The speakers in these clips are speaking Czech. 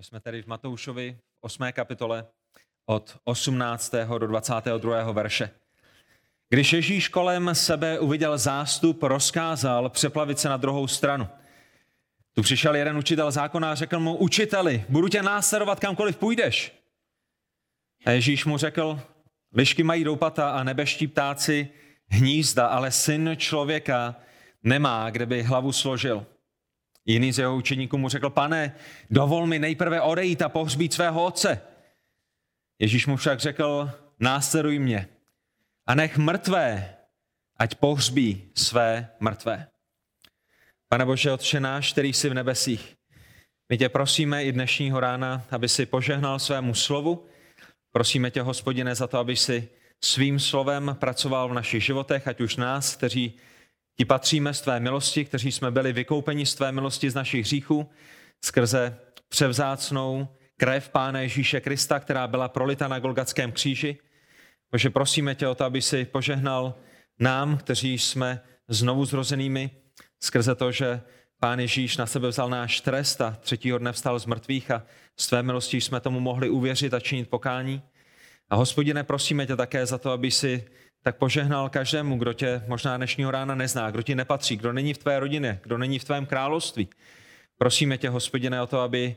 Jsme tedy v Matoušovi v 8. kapitole od 18. do 22. verše. Když Ježíš kolem sebe uviděl zástup, rozkázal přeplavit se na druhou stranu. Tu přišel jeden učitel zákona a řekl mu, učiteli, budu tě následovat kamkoliv půjdeš. A Ježíš mu řekl, lišky mají doupata a nebeští ptáci hnízda, ale syn člověka nemá, kde by hlavu složil. Jiný z jeho učeníků mu řekl, pane, dovol mi nejprve odejít a pohřbít svého otce. Ježíš mu však řekl, následuj mě a nech mrtvé, ať pohřbí své mrtvé. Pane Bože, Otče náš, který jsi v nebesích, my tě prosíme i dnešního rána, aby si požehnal svému slovu. Prosíme tě, hospodine, za to, aby si svým slovem pracoval v našich životech, ať už nás, kteří ti patříme z tvé milosti, kteří jsme byli vykoupeni z tvé milosti z našich hříchů, skrze převzácnou krev Pána Ježíše Krista, která byla prolita na Golgatském kříži. Bože, prosíme tě o to, aby si požehnal nám, kteří jsme znovu zrozenými, skrze to, že Pán Ježíš na sebe vzal náš trest a třetího dne vstal z mrtvých a z tvé milosti jsme tomu mohli uvěřit a činit pokání. A hospodine, prosíme tě také za to, aby si tak požehnal každému, kdo tě možná dnešního rána nezná, kdo ti nepatří, kdo není v tvé rodině, kdo není v tvém království. Prosíme tě, hospodine, o to, aby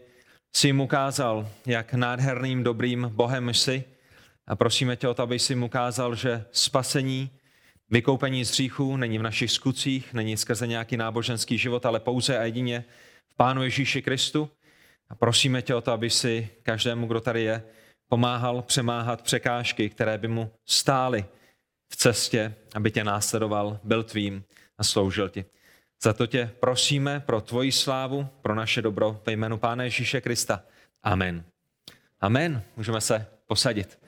si jim ukázal, jak nádherným, dobrým Bohem jsi. A prosíme tě o to, aby si jim ukázal, že spasení, vykoupení z hříchů není v našich skutcích, není skrze nějaký náboženský život, ale pouze a jedině v Pánu Ježíši Kristu. A prosíme tě o to, aby si každému, kdo tady je, pomáhal přemáhat překážky, které by mu stály v cestě, aby tě následoval, byl tvým a sloužil ti. Za to tě prosíme pro tvoji slávu, pro naše dobro ve jménu Pána Ježíše Krista. Amen. Amen. Můžeme se posadit.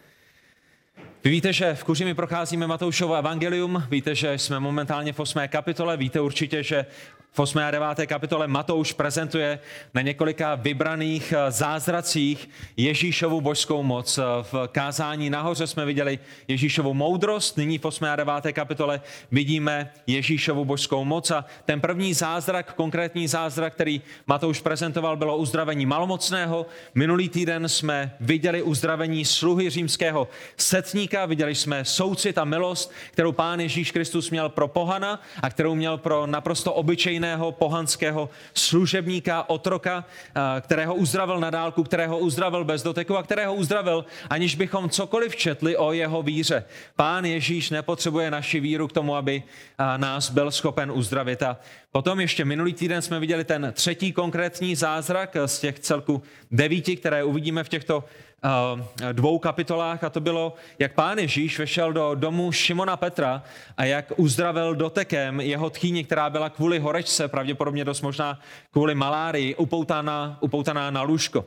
Vy víte, že v Kuřimi procházíme Matoušovo evangelium, víte, že jsme momentálně v 8. kapitole, víte určitě, že v 8. a 9. kapitole Matouš prezentuje na několika vybraných eh, zázracích Ježíšovu božskou moc. Eh, v kázání nahoře jsme viděli Ježíšovu moudrost, nyní v 8. a 9. kapitole vidíme Ježíšovu božskou moc a ten první zázrak, konkrétní zázrak, který Matouš prezentoval, bylo uzdravení malomocného. Minulý týden jsme viděli uzdravení sluhy římského setníka, viděli jsme soucit a milost, kterou pán Ježíš Kristus měl pro pohana a kterou měl pro naprosto obyčejného pohanského služebníka, otroka, kterého uzdravil na dálku, kterého uzdravil bez doteku a kterého uzdravil, aniž bychom cokoliv četli o jeho víře. Pán Ježíš nepotřebuje naši víru k tomu, aby nás byl schopen uzdravit. A potom ještě minulý týden jsme viděli ten třetí konkrétní zázrak z těch celku devíti, které uvidíme v těchto Eh, dvou kapitolách a to bylo, jak pán Ježíš vešel do domu Šimona Petra a jak uzdravil dotekem jeho tchýni, která byla kvůli horečce, pravděpodobně dost možná kvůli malárii, upoutaná, upoutaná na lůžko.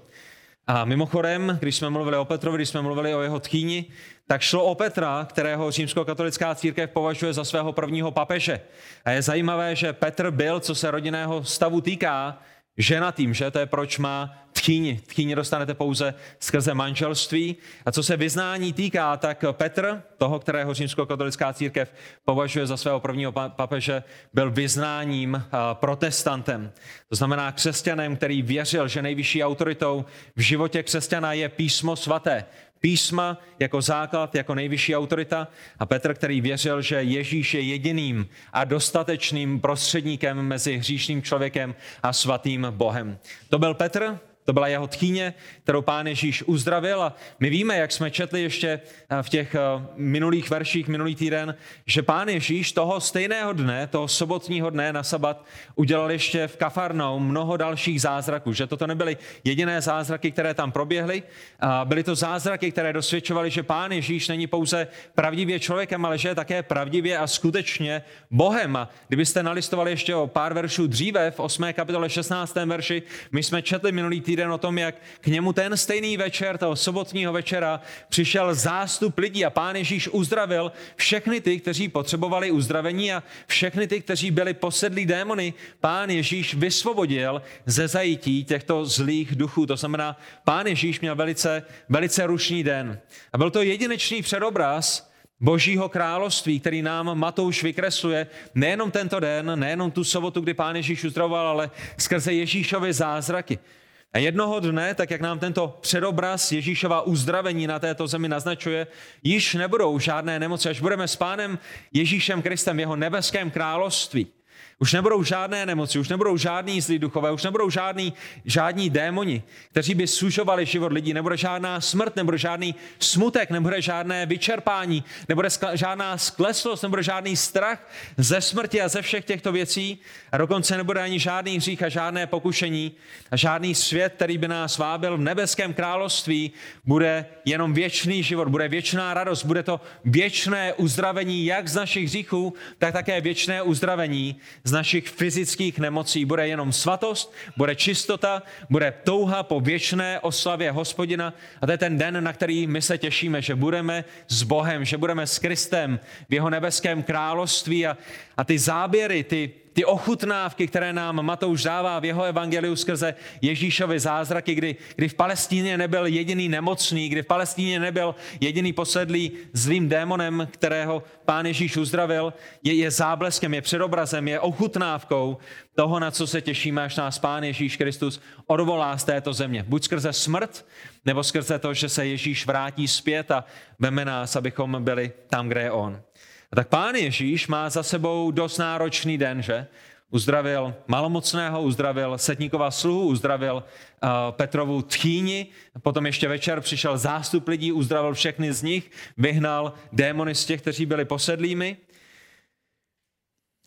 A mimochodem, když jsme mluvili o Petrovi, když jsme mluvili o jeho tchýni, tak šlo o Petra, kterého římskokatolická církev považuje za svého prvního papeže. A je zajímavé, že Petr byl, co se rodinného stavu týká, ženatým, že? To je proč má tchýni. Tchýni dostanete pouze skrze manželství. A co se vyznání týká, tak Petr, toho, kterého římskokatolická církev považuje za svého prvního papeže, byl vyznáním protestantem. To znamená křesťanem, který věřil, že nejvyšší autoritou v životě křesťana je písmo svaté písma jako základ, jako nejvyšší autorita a Petr, který věřil, že Ježíš je jediným a dostatečným prostředníkem mezi hříšným člověkem a svatým Bohem. To byl Petr, to byla jeho tchýně, kterou pán Ježíš uzdravil a my víme, jak jsme četli ještě eh, v těch eh, minulých verších minulý týden, že pán Ježíš toho stejného dne, toho sobotního dne na sabat udělal ještě v Kafarnou mnoho dalších zázraků, že toto nebyly jediné zázraky, které tam proběhly, byly to zázraky, které dosvědčovaly, že pán Ježíš není pouze pravdivě člověkem, ale že je také pravdivě a skutečně Bohem. A kdybyste nalistovali ještě o pár veršů dříve, v 8. kapitole 16. verši, my jsme četli minulý týden týden o tom, jak k němu ten stejný večer, toho sobotního večera, přišel zástup lidí a pán Ježíš uzdravil všechny ty, kteří potřebovali uzdravení a všechny ty, kteří byli posedlí démony, pán Ježíš vysvobodil ze zajití těchto zlých duchů. To znamená, pán Ježíš měl velice, velice rušný den. A byl to jedinečný předobraz, Božího království, který nám Matouš vykresluje nejenom tento den, nejenom tu sobotu, kdy Pán Ježíš uzdravoval, ale skrze Ježíšovy zázraky. A jednoho dne, tak jak nám tento předobraz Ježíšova uzdravení na této zemi naznačuje, již nebudou žádné nemoci, až budeme s pánem Ježíšem Kristem v jeho nebeském království. Už nebudou žádné nemoci, už nebudou žádný zlí duchové, už nebudou žádný, žádní démoni, kteří by sužovali život lidí. Nebude žádná smrt, nebude žádný smutek, nebude žádné vyčerpání, nebude skla, žádná skleslost, nebude žádný strach ze smrti a ze všech těchto věcí. A dokonce nebude ani žádný hřích a žádné pokušení. A žádný svět, který by nás vábil v nebeském království, bude jenom věčný život, bude věčná radost, bude to věčné uzdravení jak z našich hříchů, tak také věčné uzdravení z našich fyzických nemocí. Bude jenom svatost, bude čistota, bude touha po věčné oslavě hospodina. A to je ten den, na který my se těšíme, že budeme s Bohem, že budeme s Kristem v jeho nebeském království a, a ty záběry, ty, ty ochutnávky, které nám Matouš dává v jeho evangeliu skrze Ježíšovi zázraky, kdy, kdy v Palestíně nebyl jediný nemocný, kdy v Palestíně nebyl jediný posedlý zlým démonem, kterého pán Ježíš uzdravil, je, je zábleskem, je předobrazem, je ochutnávkou toho, na co se těšíme, až nás pán Ježíš Kristus odvolá z této země. Buď skrze smrt, nebo skrze to, že se Ježíš vrátí zpět a veme nás, abychom byli tam, kde je on. A tak pán Ježíš má za sebou dost náročný den, že? Uzdravil malomocného, uzdravil setníkova sluhu, uzdravil uh, Petrovu tchýni, potom ještě večer přišel zástup lidí, uzdravil všechny z nich, vyhnal démony z těch, kteří byli posedlými.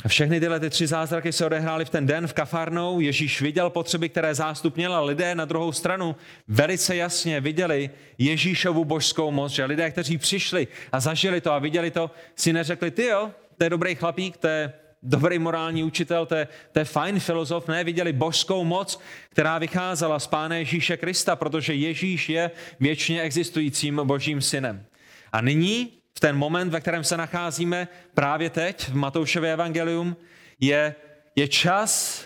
Všechny tyhle ty tři zázraky se odehrály v ten den v Kafarnou. Ježíš viděl potřeby, které zástup měl a lidé na druhou stranu velice jasně viděli Ježíšovu božskou moc, že lidé, kteří přišli a zažili to a viděli to, si neřekli, ty jo, to je dobrý chlapík, to je dobrý morální učitel, to je, to je fajn filozof, ne, viděli božskou moc, která vycházela z Pána Ježíše Krista, protože Ježíš je věčně existujícím božím synem. A nyní v ten moment, ve kterém se nacházíme právě teď v Matoušově evangelium, je, je čas,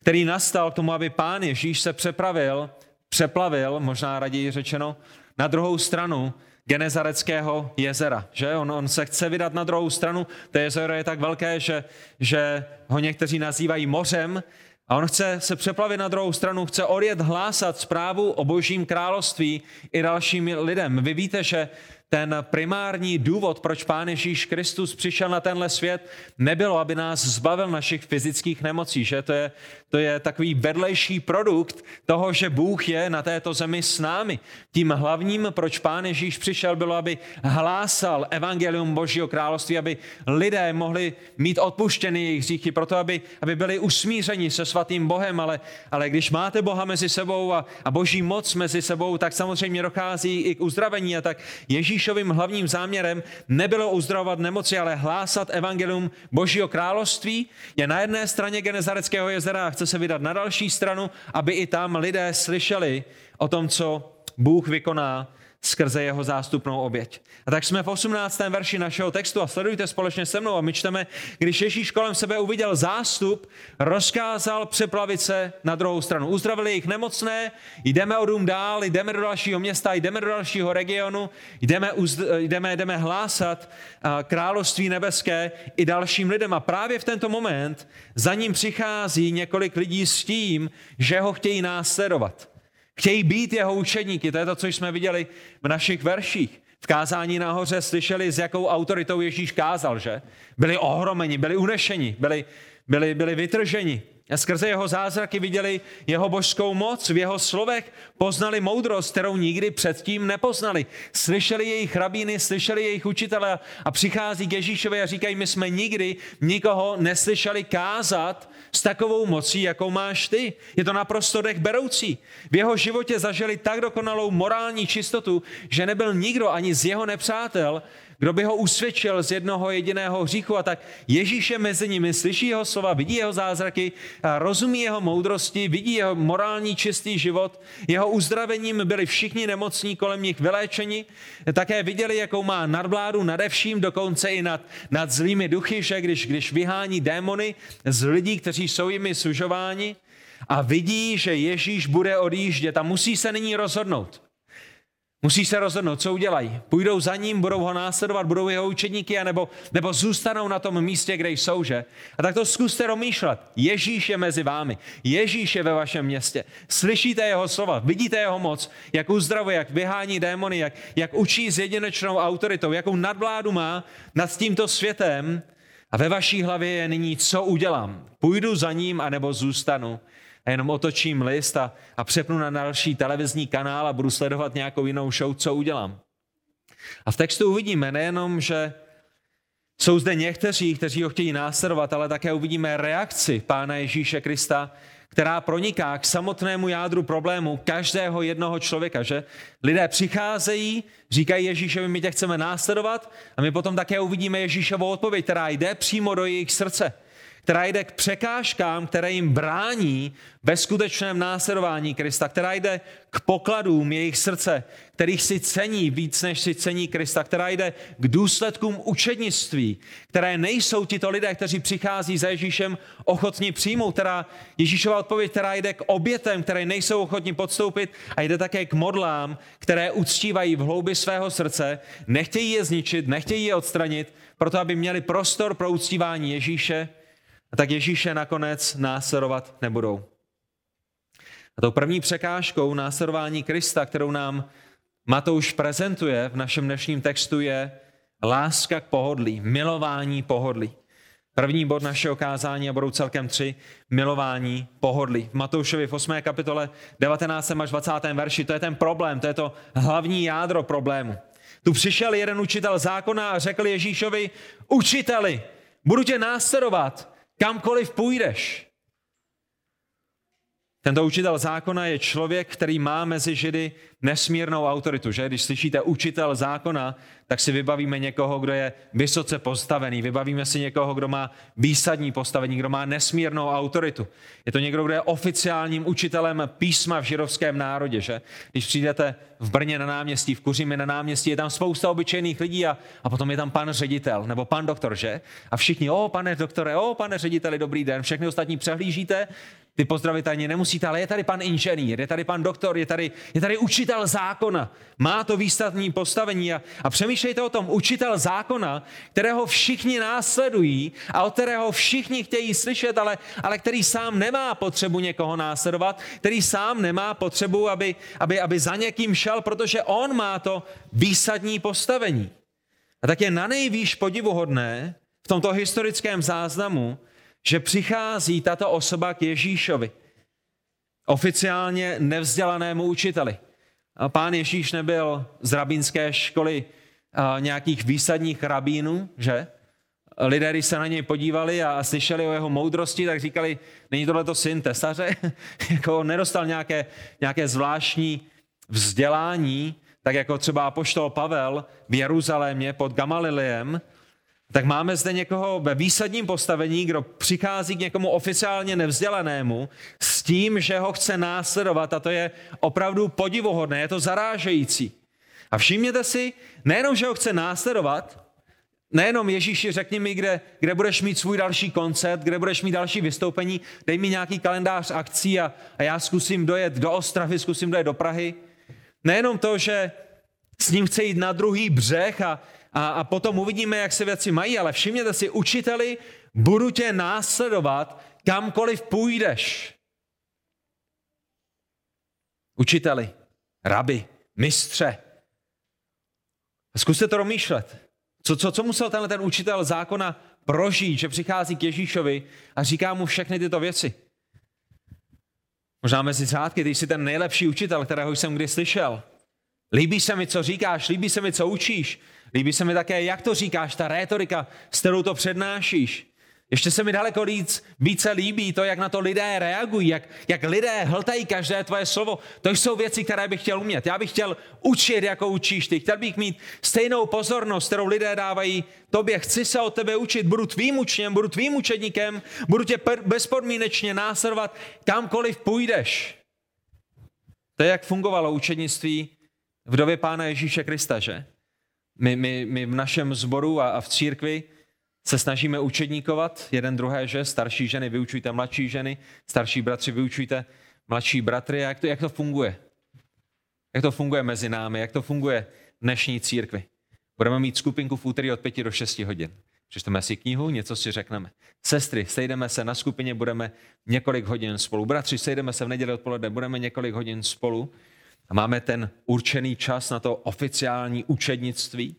který nastal k tomu, aby pán Ježíš se přepravil, přeplavil, možná raději řečeno, na druhou stranu Genezareckého jezera. Že? On, on se chce vydat na druhou stranu. To jezero je tak velké, že, že ho někteří nazývají mořem. A on chce se přeplavit na druhou stranu, chce odjet hlásat zprávu o božím království i dalším lidem. Vy víte, že ten primární důvod, proč Pán Ježíš Kristus přišel na tenhle svět, nebylo, aby nás zbavil našich fyzických nemocí, že to je, to je takový vedlejší produkt toho, že Bůh je na této zemi s námi. Tím hlavním, proč Pán Ježíš přišel, bylo, aby hlásal evangelium Božího království, aby lidé mohli mít odpuštěny jejich hříchy, proto aby, aby byli usmířeni se svatým Bohem, ale, ale když máte Boha mezi sebou a, a Boží moc mezi sebou, tak samozřejmě dochází i k uzdravení a tak Ježíšovým hlavním záměrem nebylo uzdravovat nemoci, ale hlásat evangelium Božího království. Je na jedné straně Genezareckého jezera chce se vydat na další stranu, aby i tam lidé slyšeli o tom, co Bůh vykoná skrze jeho zástupnou oběť. A tak jsme v 18. verši našeho textu a sledujte společně se mnou a my čteme, když Ježíš kolem sebe uviděl zástup, rozkázal přeplavit se na druhou stranu. Uzdravili jich nemocné, jdeme o dům dál, jdeme do dalšího města, jdeme do dalšího regionu, jdeme, jdeme, jdeme hlásat království nebeské i dalším lidem. A právě v tento moment za ním přichází několik lidí s tím, že ho chtějí následovat. Chtějí být jeho učedníky, to je to, co jsme viděli v našich verších. V kázání nahoře slyšeli, s jakou autoritou Ježíš kázal, že? Byli ohromeni, byli unešeni, byli, byli, byli vytrženi. A skrze jeho zázraky viděli jeho božskou moc, v jeho slovech poznali moudrost, kterou nikdy předtím nepoznali. Slyšeli jejich rabíny, slyšeli jejich učitele a přichází k Ježíšovi a říkají, my jsme nikdy nikoho neslyšeli kázat s takovou mocí, jakou máš ty. Je to naprosto dech beroucí. V jeho životě zažili tak dokonalou morální čistotu, že nebyl nikdo ani z jeho nepřátel, kdo by ho usvědčil z jednoho jediného hříchu a tak Ježíš je mezi nimi, slyší jeho slova, vidí jeho zázraky, rozumí jeho moudrosti, vidí jeho morální čistý život. Jeho uzdravením byli všichni nemocní kolem nich vyléčeni. Také viděli, jakou má nadvládu nade vším, dokonce i nad, nad zlými duchy, že když, když vyhání démony z lidí, kteří jsou jimi sužováni a vidí, že Ježíš bude odjíždět a musí se nyní rozhodnout. Musí se rozhodnout, co udělají. Půjdou za ním, budou ho následovat, budou jeho učedníky, anebo, nebo zůstanou na tom místě, kde jsou, že? A tak to zkuste romýšlet. Ježíš je mezi vámi. Ježíš je ve vašem městě. Slyšíte jeho slova, vidíte jeho moc, jak uzdravuje, jak vyhání démony, jak, jak učí s jedinečnou autoritou, jakou nadvládu má nad tímto světem. A ve vaší hlavě je nyní, co udělám. Půjdu za ním, anebo zůstanu a jenom otočím list a, a přepnu na další televizní kanál a budu sledovat nějakou jinou show, co udělám. A v textu uvidíme nejenom, že jsou zde někteří, kteří ho chtějí následovat, ale také uvidíme reakci Pána Ježíše Krista, která proniká k samotnému jádru problému každého jednoho člověka, že? Lidé přicházejí, říkají Ježíšovi, my tě chceme následovat a my potom také uvidíme Ježíšovou odpověď, která jde přímo do jejich srdce která jde k překážkám, které jim brání ve skutečném následování Krista, která jde k pokladům jejich srdce, kterých si cení víc, než si cení Krista, která jde k důsledkům učednictví, které nejsou tito lidé, kteří přichází za Ježíšem ochotní přijmout, která Ježíšova odpověď, která jde k obětem, které nejsou ochotní podstoupit a jde také k modlám, které uctívají v hloubi svého srdce, nechtějí je zničit, nechtějí je odstranit, proto aby měli prostor pro uctívání Ježíše, a tak Ježíše nakonec následovat nebudou. A tou první překážkou následování Krista, kterou nám Matouš prezentuje v našem dnešním textu, je láska k pohodlí, milování pohodlí. První bod našeho kázání a budou celkem tři, milování pohodlí. V Matoušovi v 8. kapitole 19. až 20. verši, to je ten problém, to je to hlavní jádro problému. Tu přišel jeden učitel zákona a řekl Ježíšovi, učiteli, budu tě následovat, Kamkoliv půjdeš. Tento učitel zákona je člověk, který má mezi Židy nesmírnou autoritu. Že? Když slyšíte učitel zákona, tak si vybavíme někoho, kdo je vysoce postavený. Vybavíme si někoho, kdo má výsadní postavení, kdo má nesmírnou autoritu. Je to někdo, kdo je oficiálním učitelem písma v židovském národě. Že? Když přijdete v Brně na náměstí, v Kuřimi na náměstí, je tam spousta obyčejných lidí a, a potom je tam pan ředitel nebo pan doktor, že? A všichni, o pane doktore, o pane řediteli, dobrý den. Všechny ostatní přehlížíte, ty pozdravit ani nemusíte, ale je tady pan inženýr, je tady pan doktor, je tady, je tady učitel zákona. Má to výstavní postavení a, a přemýšlejte o tom, učitel zákona, kterého všichni následují a od kterého všichni chtějí slyšet, ale, ale který sám nemá potřebu někoho následovat, který sám nemá potřebu, aby, aby, aby za někým šel, protože on má to výsadní postavení. A tak je na nejvýš podivuhodné v tomto historickém záznamu, že přichází tato osoba k Ježíšovi, oficiálně nevzdělanému učiteli. Pán Ježíš nebyl z rabínské školy nějakých výsadních rabínů, že? Lidé, když se na něj podívali a slyšeli o jeho moudrosti, tak říkali, není tohle to syn tesaře? jako nedostal nějaké, nějaké zvláštní vzdělání, tak jako třeba apoštol Pavel v Jeruzalémě pod Gamaliliem, tak máme zde někoho ve výsadním postavení, kdo přichází k někomu oficiálně nevzdělanému s tím, že ho chce následovat a to je opravdu podivuhodné, je to zarážející. A všimněte si, nejenom, že ho chce následovat, nejenom Ježíši, řekni mi, kde, kde budeš mít svůj další koncert, kde budeš mít další vystoupení, dej mi nějaký kalendář akcí a, a já zkusím dojet do Ostravy, zkusím dojet do Prahy. Nejenom to, že s ním chce jít na druhý břeh a, a, a potom uvidíme, jak se věci mají, ale všimněte si, učiteli, budu tě následovat, kamkoliv půjdeš. Učiteli, rabi, mistře. Zkuste to rozmýšlet. Co, co, co musel tenhle ten učitel zákona prožít, že přichází k Ježíšovi a říká mu všechny tyto věci. Možná mezi řádky, ty jsi ten nejlepší učitel, kterého jsem kdy slyšel. Líbí se mi, co říkáš, líbí se mi, co učíš. Líbí se mi také, jak to říkáš, ta rétorika, s kterou to přednášíš. Ještě se mi daleko víc, více líbí to, jak na to lidé reagují, jak, jak lidé hltají každé tvoje slovo. To jsou věci, které bych chtěl umět. Já bych chtěl učit, jako učíš ty. Chtěl bych mít stejnou pozornost, kterou lidé dávají tobě. Chci se od tebe učit, budu tvým učněm, budu tvým učedníkem, budu tě bezpodmínečně následovat kamkoliv půjdeš. To je, jak fungovalo učednictví v době Pána Ježíše Krista, že? My, my, my v našem sboru a, a v církvi se snažíme učedníkovat jeden druhé, že starší ženy vyučujte mladší ženy, starší bratři vyučujte mladší bratry. A jak to, jak to funguje? Jak to funguje mezi námi, jak to funguje v dnešní církvi. Budeme mít skupinku v úterý od 5 do 6 hodin. Přečteme si knihu, něco si řekneme. Sestry, sejdeme se na skupině, budeme několik hodin spolu. Bratři, sejdeme se v neděli odpoledne, budeme několik hodin spolu. A máme ten určený čas na to oficiální učednictví,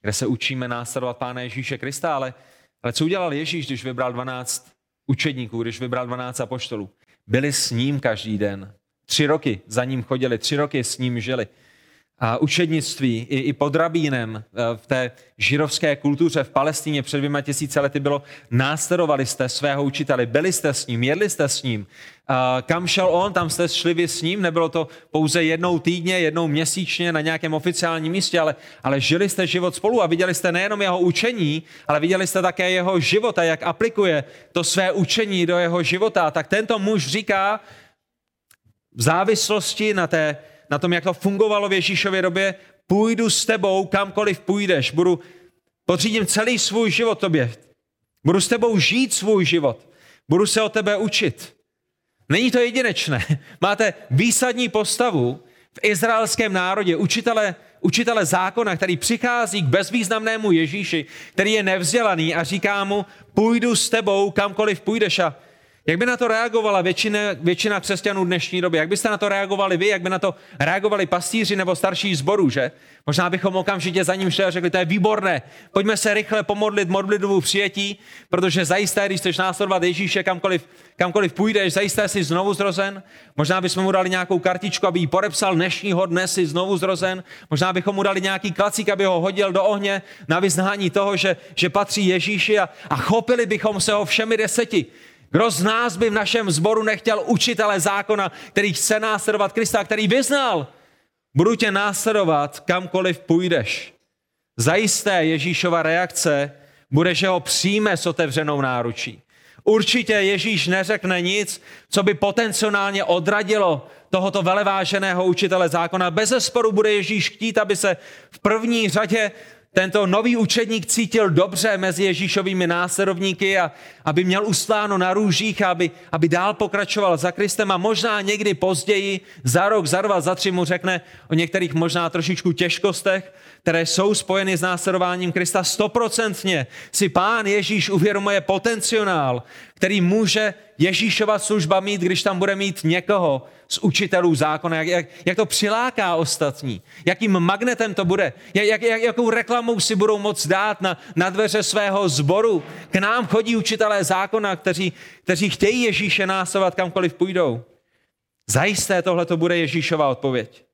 kde se učíme následovat Pána Ježíše Krista, ale, ale co udělal Ježíš, když vybral 12 učedníků, když vybral 12 apoštolů? Byli s ním každý den. Tři roky za ním chodili, tři roky s ním žili učednictví i, i pod rabínem eh, v té žirovské kultuře v Palestíně před dvěma tisíce lety bylo, následovali jste svého učitele, byli jste s ním, jedli jste s ním. Kam šel on, tam jste šli vy s ním, nebylo to pouze jednou týdně, jednou měsíčně na nějakém oficiálním místě, ale, ale žili jste život spolu a viděli jste nejenom jeho učení, ale viděli jste také jeho život a jak aplikuje to své učení do jeho života. Tak tento muž říká, v závislosti na té na tom, jak to fungovalo v Ježíšově době, půjdu s tebou kamkoliv půjdeš, budu, podřídím celý svůj život tobě, budu s tebou žít svůj život, budu se o tebe učit. Není to jedinečné. Máte výsadní postavu v izraelském národě, učitele, učitele zákona, který přichází k bezvýznamnému Ježíši, který je nevzdělaný a říká mu, půjdu s tebou kamkoliv půjdeš. A jak by na to reagovala většina, většina křesťanů dnešní doby? Jak byste na to reagovali vy? Jak by na to reagovali pastýři nebo starší zboru, že? Možná bychom okamžitě za ním šli a řekli, to je výborné, pojďme se rychle pomodlit modlitbu přijetí, protože zajisté, když chceš následovat Ježíše kamkoliv, kamkoliv půjdeš, zajisté jsi znovu zrozen. Možná bychom mu dali nějakou kartičku, aby ji podepsal dnešního dne si znovu zrozen. Možná bychom mu dali nějaký klacík, aby ho hodil do ohně na vyznání toho, že, že patří Ježíši a, a chopili bychom se ho všemi deseti. Kdo z nás by v našem zboru nechtěl učitele zákona, který chce následovat Krista, který vyznal, budu tě následovat kamkoliv půjdeš. Zajisté Ježíšova reakce bude, že ho přijme s otevřenou náručí. Určitě Ježíš neřekne nic, co by potenciálně odradilo tohoto veleváženého učitele zákona. Bez zesporu bude Ježíš chtít, aby se v první řadě tento nový učedník cítil dobře mezi Ježíšovými následovníky a aby měl ustáno na růžích, aby, aby dál pokračoval za Kristem a možná někdy později, za rok, za dva, za tři mu řekne o některých možná trošičku těžkostech, které jsou spojeny s následováním Krista. Stoprocentně si pán Ježíš uvědomuje potenciál, který může Ježíšova služba mít, když tam bude mít někoho z učitelů zákona, jak, jak, jak to přiláká ostatní, jakým magnetem to bude, jak, jak, jakou reklamou si budou moct dát na, na dveře svého zboru. K nám chodí učitelé zákona, kteří, kteří chtějí Ježíše následovat kamkoliv půjdou. Zajisté tohle to bude Ježíšova odpověď.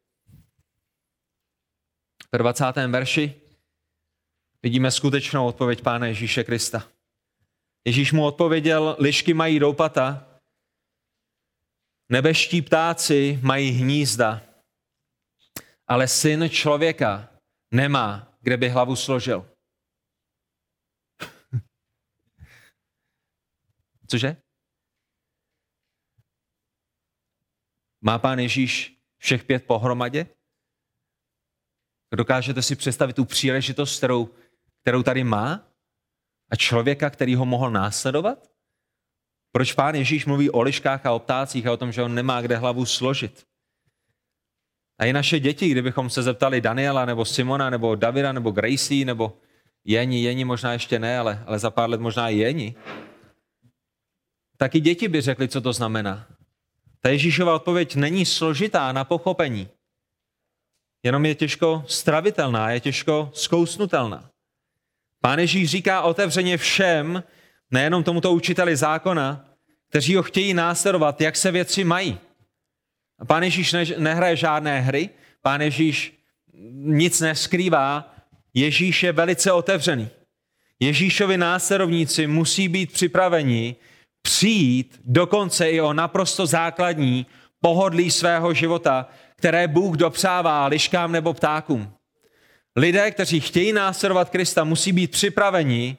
Ve 20. verši vidíme skutečnou odpověď Pána Ježíše Krista. Ježíš mu odpověděl, lišky mají doupata, nebeští ptáci mají hnízda, ale syn člověka nemá, kde by hlavu složil. Cože? Má pán Ježíš všech pět pohromadě? Dokážete si představit tu příležitost, kterou, kterou tady má? A člověka, který ho mohl následovat? Proč pán Ježíš mluví o liškách a o ptácích a o tom, že on nemá kde hlavu složit? A i naše děti, kdybychom se zeptali Daniela, nebo Simona, nebo Davida, nebo Gracie, nebo Jeni, Jeni možná ještě ne, ale, ale za pár let možná i Jeni, tak i děti by řekli, co to znamená. Ta Ježíšova odpověď není složitá na pochopení, jenom je těžko stravitelná, je těžko zkousnutelná. Pán Ježíš říká otevřeně všem, nejenom tomuto učiteli zákona, kteří ho chtějí následovat, jak se věci mají. A pán Ježíš ne, nehraje žádné hry, pán Ježíš nic neskrývá, Ježíš je velice otevřený. Ježíšovi následovníci musí být připraveni přijít dokonce i o naprosto základní pohodlí svého života, které Bůh dopřává liškám nebo ptákům. Lidé, kteří chtějí následovat Krista, musí být připraveni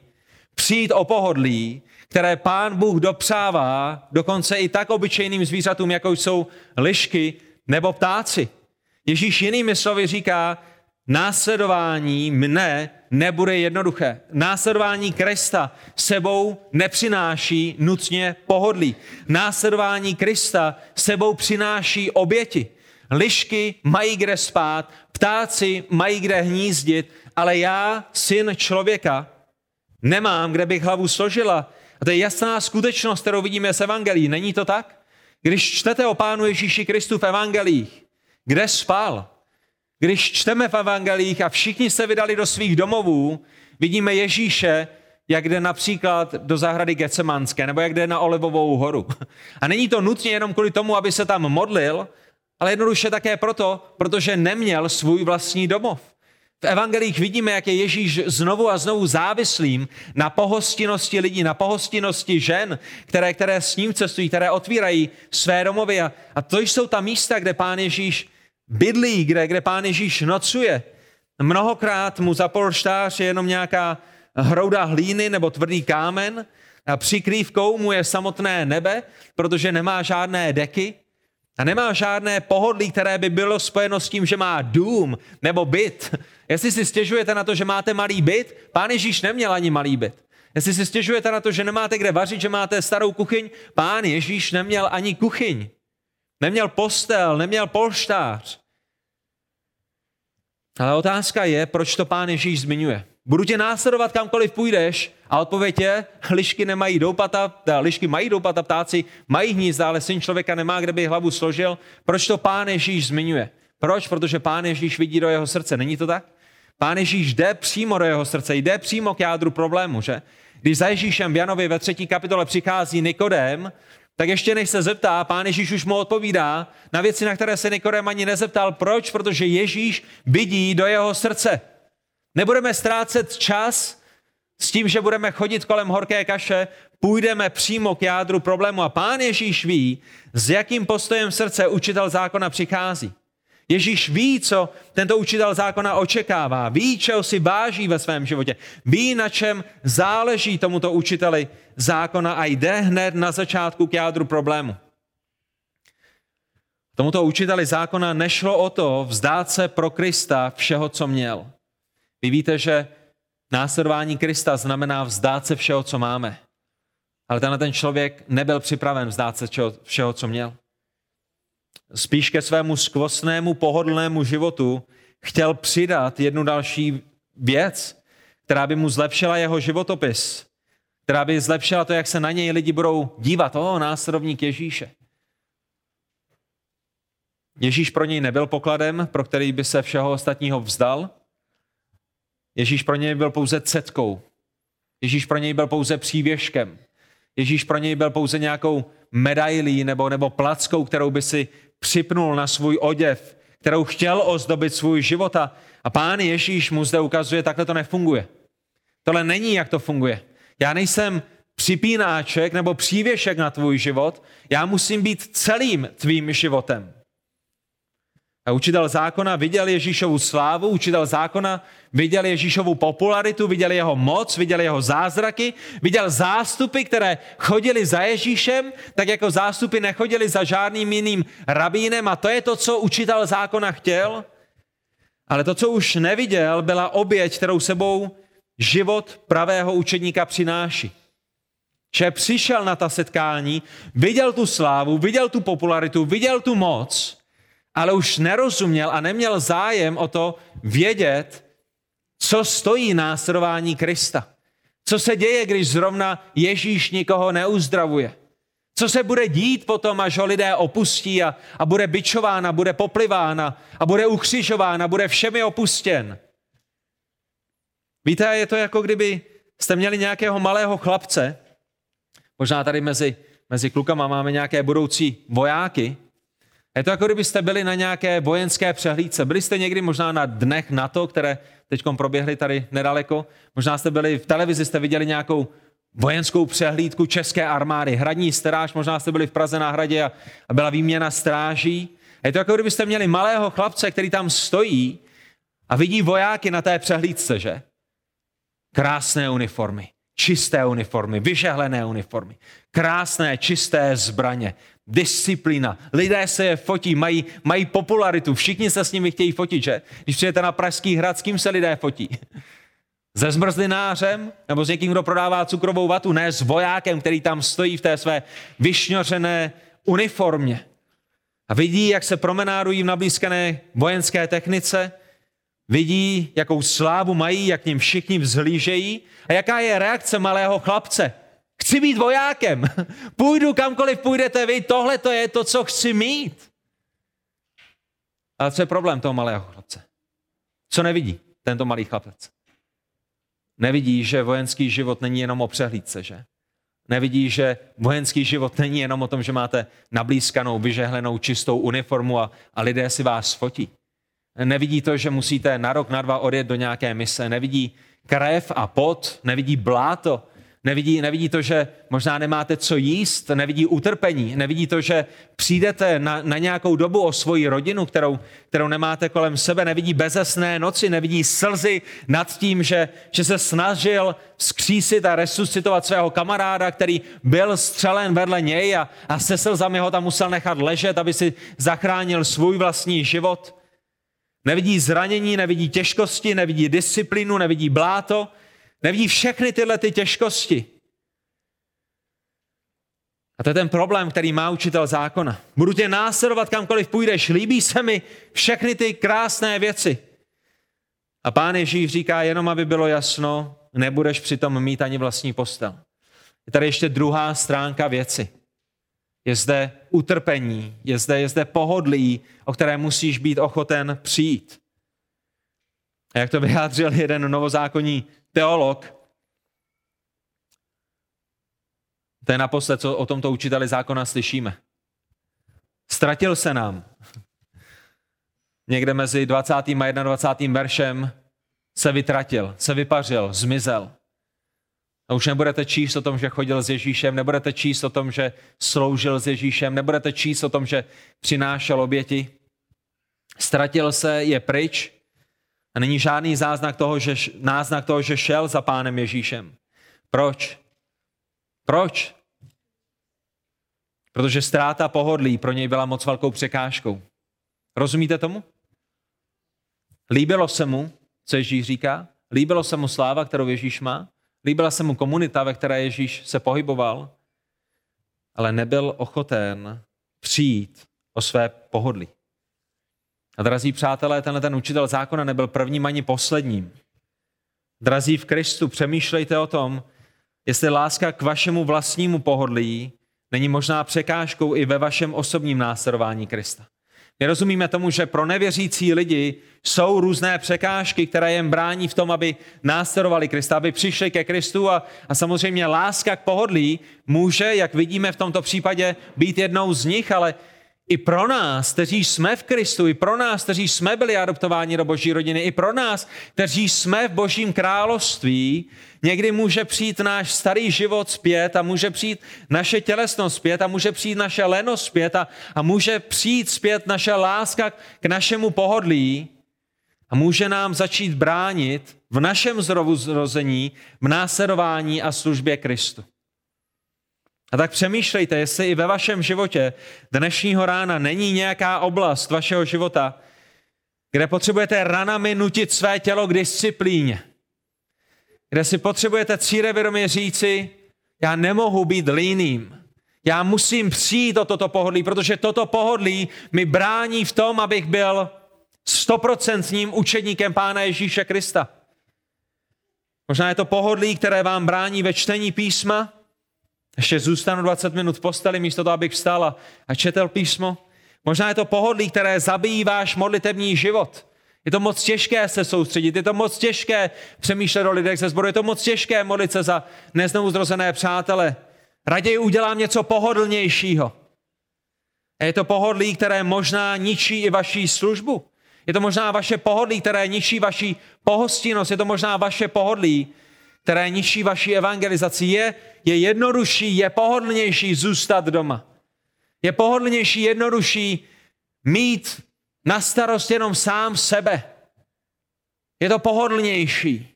přijít o pohodlí, které pán Bůh dopřává dokonce i tak obyčejným zvířatům, jako jsou lišky nebo ptáci. Ježíš jinými slovy říká, následování mne nebude jednoduché. Následování Krista sebou nepřináší nutně pohodlí. Následování Krista sebou přináší oběti. Lišky mají kde spát, ptáci mají kde hnízdit, ale já, syn člověka, nemám, kde bych hlavu složila. A to je jasná skutečnost, kterou vidíme z Evangelií. Není to tak? Když čtete o Pánu Ježíši Kristu v Evangelích, kde spal? Když čteme v Evangelích a všichni se vydali do svých domovů, vidíme Ježíše, jak jde například do zahrady Getsemanské, nebo jak jde na Olivovou horu. A není to nutně jenom kvůli tomu, aby se tam modlil, ale jednoduše také proto, protože neměl svůj vlastní domov. V evangelích vidíme, jak je Ježíš znovu a znovu závislým na pohostinnosti lidí, na pohostinnosti žen, které, které s ním cestují, které otvírají své domovy. A, a to jsou ta místa, kde pán Ježíš bydlí, kde, kde pán Ježíš nocuje. Mnohokrát mu za polštář je jenom nějaká hrouda hlíny nebo tvrdý kámen. A přikrývkou mu je samotné nebe, protože nemá žádné deky a nemá žádné pohodlí, které by bylo spojeno s tím, že má dům nebo byt. Jestli si stěžujete na to, že máte malý byt, pán Ježíš neměl ani malý byt. Jestli si stěžujete na to, že nemáte kde vařit, že máte starou kuchyň, pán Ježíš neměl ani kuchyň. Neměl postel, neměl polštář. Ale otázka je, proč to pán Ježíš zmiňuje. Budu tě následovat kamkoliv půjdeš a odpověď je, lišky nemají doupata, lišky mají doupata, ptáci mají hnízda, ale syn člověka nemá, kde by hlavu složil. Proč to pán Ježíš zmiňuje? Proč? Protože pán Ježíš vidí do jeho srdce. Není to tak? Pán Ježíš jde přímo do jeho srdce, jde přímo k jádru problému, že? Když za Ježíšem v Janovi ve třetí kapitole přichází Nikodém, tak ještě než se zeptá, pán Ježíš už mu odpovídá na věci, na které se Nikodém ani nezeptal. Proč? Protože Ježíš vidí do jeho srdce. Nebudeme ztrácet čas s tím, že budeme chodit kolem horké kaše, půjdeme přímo k jádru problému a pán Ježíš ví, s jakým postojem srdce učitel zákona přichází. Ježíš ví, co tento učitel zákona očekává, ví, čeho si váží ve svém životě, ví, na čem záleží tomuto učiteli zákona a jde hned na začátku k jádru problému. Tomuto učiteli zákona nešlo o to vzdát se pro Krista všeho, co měl. Vy víte, že následování Krista znamená vzdát se všeho, co máme. Ale tenhle ten člověk nebyl připraven vzdát se všeho, co měl. Spíš ke svému skvostnému, pohodlnému životu chtěl přidat jednu další věc, která by mu zlepšila jeho životopis, která by zlepšila to, jak se na něj lidi budou dívat. O, následovník Ježíše. Ježíš pro něj nebyl pokladem, pro který by se všeho ostatního vzdal, Ježíš pro něj byl pouze cetkou. Ježíš pro něj byl pouze přívěškem. Ježíš pro něj byl pouze nějakou medailí nebo, nebo plackou, kterou by si připnul na svůj oděv, kterou chtěl ozdobit svůj život. A, a pán Ježíš mu zde ukazuje, takhle to nefunguje. Tohle není, jak to funguje. Já nejsem připínáček nebo přívěšek na tvůj život, já musím být celým tvým životem. A učitel zákona viděl Ježíšovu slávu, učitel zákona viděl Ježíšovu popularitu, viděl jeho moc, viděl jeho zázraky, viděl zástupy, které chodili za Ježíšem, tak jako zástupy nechodili za žádným jiným rabínem a to je to, co učitel zákona chtěl. Ale to, co už neviděl, byla oběť, kterou sebou život pravého učedníka přináší. Že přišel na ta setkání, viděl tu slávu, viděl tu popularitu, viděl tu moc, ale už nerozuměl a neměl zájem o to vědět, co stojí následování Krista. Co se děje, když zrovna Ježíš nikoho neuzdravuje. Co se bude dít potom, až ho lidé opustí a, a bude bičována, bude poplivána a bude ukřižována, bude všemi opustěn. Víte, je to jako kdyby jste měli nějakého malého chlapce, možná tady mezi, mezi klukama máme nějaké budoucí vojáky, je to jako kdybyste byli na nějaké vojenské přehlídce. Byli jste někdy možná na dnech NATO, které teď proběhly tady nedaleko. Možná jste byli v televizi, jste viděli nějakou vojenskou přehlídku české armády. Hradní stráž, možná jste byli v Praze na hradě a, a byla výměna stráží. Je to jako kdybyste měli malého chlapce, který tam stojí a vidí vojáky na té přehlídce, že? Krásné uniformy, čisté uniformy, vyžehlené uniformy, krásné, čisté zbraně, disciplína. Lidé se je fotí, mají, mají popularitu, všichni se s nimi chtějí fotit, že? Když přijete na Pražský hrad, s kým se lidé fotí? Se zmrzlinářem? Nebo s někým, kdo prodává cukrovou vatu? Ne, s vojákem, který tam stojí v té své vyšňořené uniformě. A vidí, jak se promenádují v nablízkané vojenské technice, vidí, jakou slávu mají, jak ním všichni vzhlížejí a jaká je reakce malého chlapce. Chci být vojákem, půjdu kamkoliv půjdete vy, tohle to je to, co chci mít. Ale co je problém toho malého chlapce? Co nevidí tento malý chlapec? Nevidí, že vojenský život není jenom o přehlídce, že? Nevidí, že vojenský život není jenom o tom, že máte nablízkanou, vyžehlenou, čistou uniformu a, a lidé si vás fotí. Nevidí to, že musíte na rok, na dva odjet do nějaké mise. Nevidí krev a pot, nevidí bláto, Nevidí, nevidí to, že možná nemáte co jíst, nevidí utrpení, nevidí to, že přijdete na, na nějakou dobu o svoji rodinu, kterou, kterou nemáte kolem sebe, nevidí bezesné noci, nevidí slzy nad tím, že, že se snažil skřísit a resuscitovat svého kamaráda, který byl střelen vedle něj a, a se slzami ho tam musel nechat ležet, aby si zachránil svůj vlastní život. Nevidí zranění, nevidí těžkosti, nevidí disciplínu, nevidí bláto, Nevidí všechny tyhle ty těžkosti. A to je ten problém, který má učitel zákona. Budu tě následovat kamkoliv půjdeš. Líbí se mi všechny ty krásné věci. A pán Ježíš říká, jenom aby bylo jasno, nebudeš přitom mít ani vlastní postel. Je tady ještě druhá stránka věci. Je zde utrpení, je zde, je zde pohodlí, o které musíš být ochoten přijít. A jak to vyjádřil jeden novozákonní teolog, to je naposled, co o tomto učiteli zákona slyšíme. Ztratil se nám. Někde mezi 20. a 21. veršem se vytratil, se vypařil, zmizel. A už nebudete číst o tom, že chodil s Ježíšem, nebudete číst o tom, že sloužil s Ježíšem, nebudete číst o tom, že přinášel oběti. Ztratil se, je pryč a není žádný záznak toho, že, náznak toho, že šel za pánem Ježíšem. Proč? Proč? Protože ztráta pohodlí pro něj byla moc velkou překážkou. Rozumíte tomu? Líbilo se mu, co Ježíš říká? Líbilo se mu sláva, kterou Ježíš má? Líbila se mu komunita, ve které Ježíš se pohyboval? Ale nebyl ochoten přijít o své pohodlí. A drazí přátelé, tenhle ten učitel zákona nebyl prvním ani posledním. Drazí v Kristu, přemýšlejte o tom, jestli láska k vašemu vlastnímu pohodlí není možná překážkou i ve vašem osobním následování Krista. My rozumíme tomu, že pro nevěřící lidi jsou různé překážky, které jim brání v tom, aby následovali Krista, aby přišli ke Kristu a, a samozřejmě láska k pohodlí může, jak vidíme v tomto případě, být jednou z nich, ale i pro nás, kteří jsme v Kristu, i pro nás, kteří jsme byli adoptováni do boží rodiny, i pro nás, kteří jsme v božím království, někdy může přijít náš starý život zpět a může přijít naše tělesnost zpět a může přijít naše lenost zpět a, a může přijít zpět naše láska k našemu pohodlí a může nám začít bránit v našem zrovu zrození, v následování a službě Kristu. A tak přemýšlejte, jestli i ve vašem životě dnešního rána není nějaká oblast vašeho života, kde potřebujete ranami nutit své tělo k disciplíně. Kde si potřebujete círevědomě říci, já nemohu být líným. Já musím přijít o toto pohodlí, protože toto pohodlí mi brání v tom, abych byl stoprocentním učedníkem Pána Ježíše Krista. Možná je to pohodlí, které vám brání ve čtení písma, ještě zůstanu 20 minut v posteli místo toho, abych vstal a, četl písmo. Možná je to pohodlí, které zabíjí váš modlitební život. Je to moc těžké se soustředit, je to moc těžké přemýšlet o lidech ze sboru, je to moc těžké modlit se za neznovu zrozené přátele. Raději udělám něco pohodlnějšího. A je to pohodlí, které možná ničí i vaší službu. Je to možná vaše pohodlí, které ničí vaší pohostinnost. Je to možná vaše pohodlí, které ničí vaší evangelizaci, je, je jednodušší, je pohodlnější zůstat doma. Je pohodlnější, jednodušší mít na starost jenom sám sebe. Je to pohodlnější.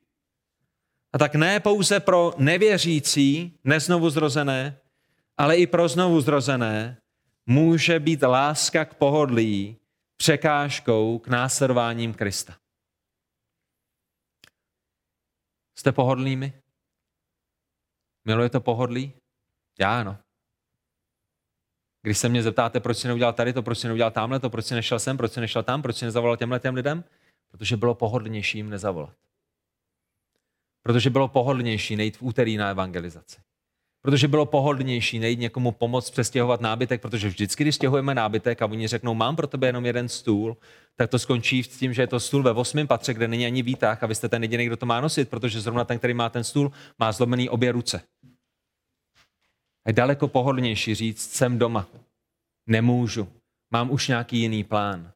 A tak ne pouze pro nevěřící, neznovu zrozené, ale i pro znovu zrozené může být láska k pohodlí překážkou k následováním Krista. Jste pohodlnými? Milujete pohodlí? Já ano. Když se mě zeptáte, proč si neudělal tady to, proč si neudělal tamhle to, proč si nešel sem, proč si nešel tam, proč si nezavolal těmhle těm lidem, protože bylo pohodlnější jim nezavolat. Protože bylo pohodlnější nejít v úterý na evangelizaci. Protože bylo pohodlnější nejít někomu pomoct přestěhovat nábytek, protože vždycky, když stěhujeme nábytek a oni řeknou, mám pro tebe jenom jeden stůl, tak to skončí s tím, že je to stůl ve osmém patře, kde není ani výtah a vy jste ten jediný, kdo to má nosit, protože zrovna ten, který má ten stůl, má zlomený obě ruce. A je daleko pohodlnější říct, jsem doma, nemůžu, mám už nějaký jiný plán.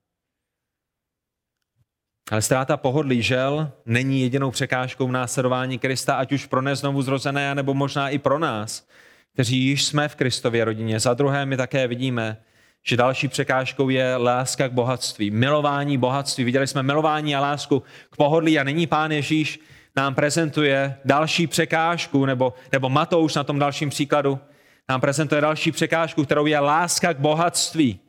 Ale ztráta pohodlí žel není jedinou překážkou v následování Krista, ať už pro neznovu zrozené, nebo možná i pro nás, kteří již jsme v Kristově rodině. Za druhé my také vidíme, že další překážkou je láska k bohatství, milování bohatství. Viděli jsme milování a lásku k pohodlí a nyní pán Ježíš nám prezentuje další překážku, nebo, nebo Matouš na tom dalším příkladu nám prezentuje další překážku, kterou je láska k bohatství.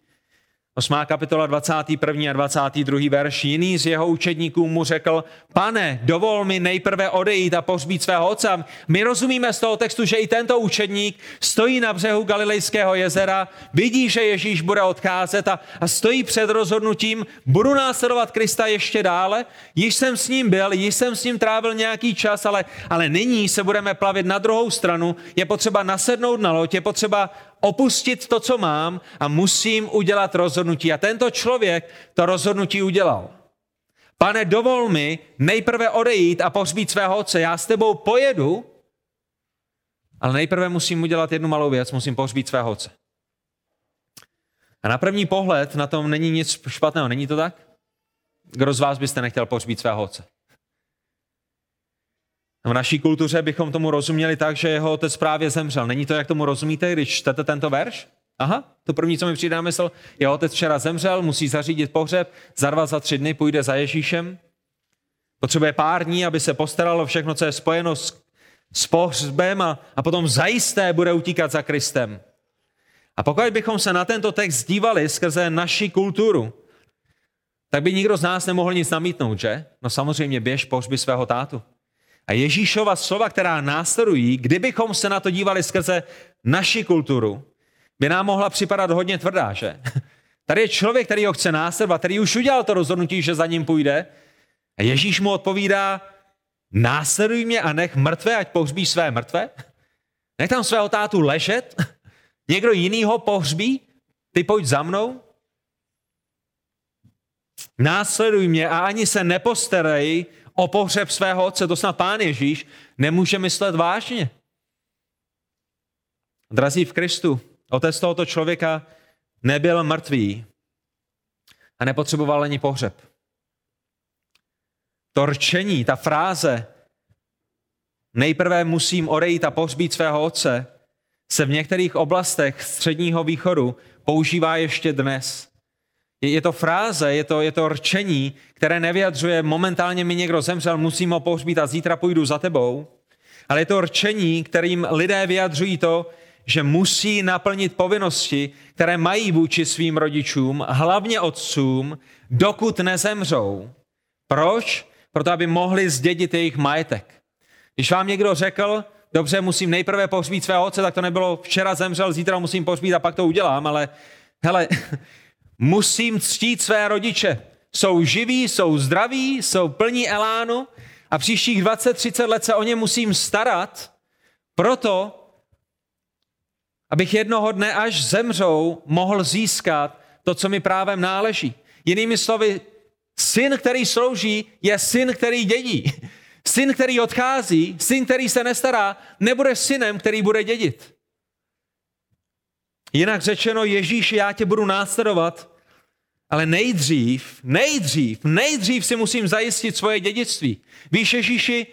8. kapitola 21. a 22. verš. Jiný z jeho učedníků mu řekl, pane, dovol mi nejprve odejít a pohřbít svého otce. My rozumíme z toho textu, že i tento učedník stojí na břehu Galilejského jezera, vidí, že Ježíš bude odcházet a, a stojí před rozhodnutím, budu následovat Krista ještě dále. Již jsem s ním byl, již jsem s ním trávil nějaký čas, ale, ale nyní se budeme plavit na druhou stranu. Je potřeba nasednout na loď, je potřeba opustit to, co mám a musím udělat rozhodnutí. A tento člověk to rozhodnutí udělal. Pane, dovol mi nejprve odejít a pohřbít svého otce. Já s tebou pojedu, ale nejprve musím udělat jednu malou věc, musím pohřbít svého otce. A na první pohled na tom není nic špatného, není to tak? Kdo z vás byste nechtěl pohřbít svého otce? V naší kultuře bychom tomu rozuměli tak, že jeho otec právě zemřel. Není to, jak tomu rozumíte, když čtete tento verš? Aha, to první, co mi přijde na mysl, jeho otec včera zemřel, musí zařídit pohřeb, za dva, za tři dny půjde za Ježíšem. Potřebuje pár dní, aby se postaralo všechno, co je spojeno s, s pohřbem a, a potom zajisté bude utíkat za Kristem. A pokud bychom se na tento text dívali skrze naši kulturu, tak by nikdo z nás nemohl nic namítnout, že? No samozřejmě běž pohřby svého tátu. A Ježíšova slova, která následují, kdybychom se na to dívali skrze naši kulturu, by nám mohla připadat hodně tvrdá, že? Tady je člověk, který ho chce následovat, který už udělal to rozhodnutí, že za ním půjde. A Ježíš mu odpovídá, následuj mě a nech mrtvé, ať pohřbí své mrtvé. Nech tam svého tátu ležet, někdo jiný ho pohřbí, ty pojď za mnou. Následuj mě a ani se nepostarej o pohřeb svého otce, to snad pán Ježíš nemůže myslet vážně. Drazí v Kristu, otec tohoto člověka nebyl mrtvý a nepotřeboval ani pohřeb. To rčení, ta fráze, nejprve musím odejít a pohřbít svého otce, se v některých oblastech středního východu používá ještě dnes. Je to fráze, je to, je to rčení, které nevyjadřuje momentálně mi někdo zemřel, musím ho pohřbít a zítra půjdu za tebou. Ale je to rčení, kterým lidé vyjadřují to, že musí naplnit povinnosti, které mají vůči svým rodičům, hlavně otcům, dokud nezemřou. Proč? Proto, aby mohli zdědit jejich majetek. Když vám někdo řekl, dobře, musím nejprve pohřbít svého otce, tak to nebylo včera zemřel, zítra musím pohřbít a pak to udělám, ale hele, Musím ctít své rodiče. Jsou živí, jsou zdraví, jsou plní elánu a příštích 20-30 let se o ně musím starat, proto, abych jednoho dne, až zemřou, mohl získat to, co mi právem náleží. Jinými slovy, syn, který slouží, je syn, který dědí. Syn, který odchází, syn, který se nestará, nebude synem, který bude dědit. Jinak řečeno, Ježíš, já tě budu následovat, ale nejdřív, nejdřív, nejdřív si musím zajistit svoje dědictví. Víš, Ježíši,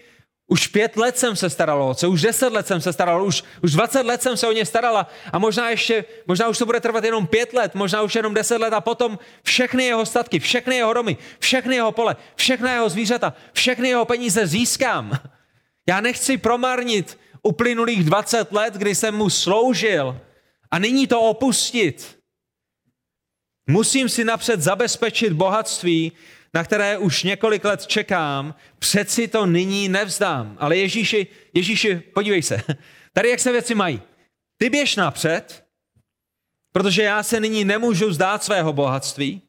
už pět let jsem se staral o otce, už deset let jsem se staral, už, už dvacet let jsem se o ně starala a možná ještě, možná už to bude trvat jenom pět let, možná už jenom deset let a potom všechny jeho statky, všechny jeho domy, všechny jeho pole, všechny jeho zvířata, všechny jeho peníze získám. Já nechci promarnit uplynulých 20 let, kdy jsem mu sloužil, a nyní to opustit. Musím si napřed zabezpečit bohatství, na které už několik let čekám, přeci to nyní nevzdám. Ale Ježíši, Ježíši, podívej se, tady jak se věci mají. Ty běž napřed, Protože já se nyní nemůžu zdát svého bohatství,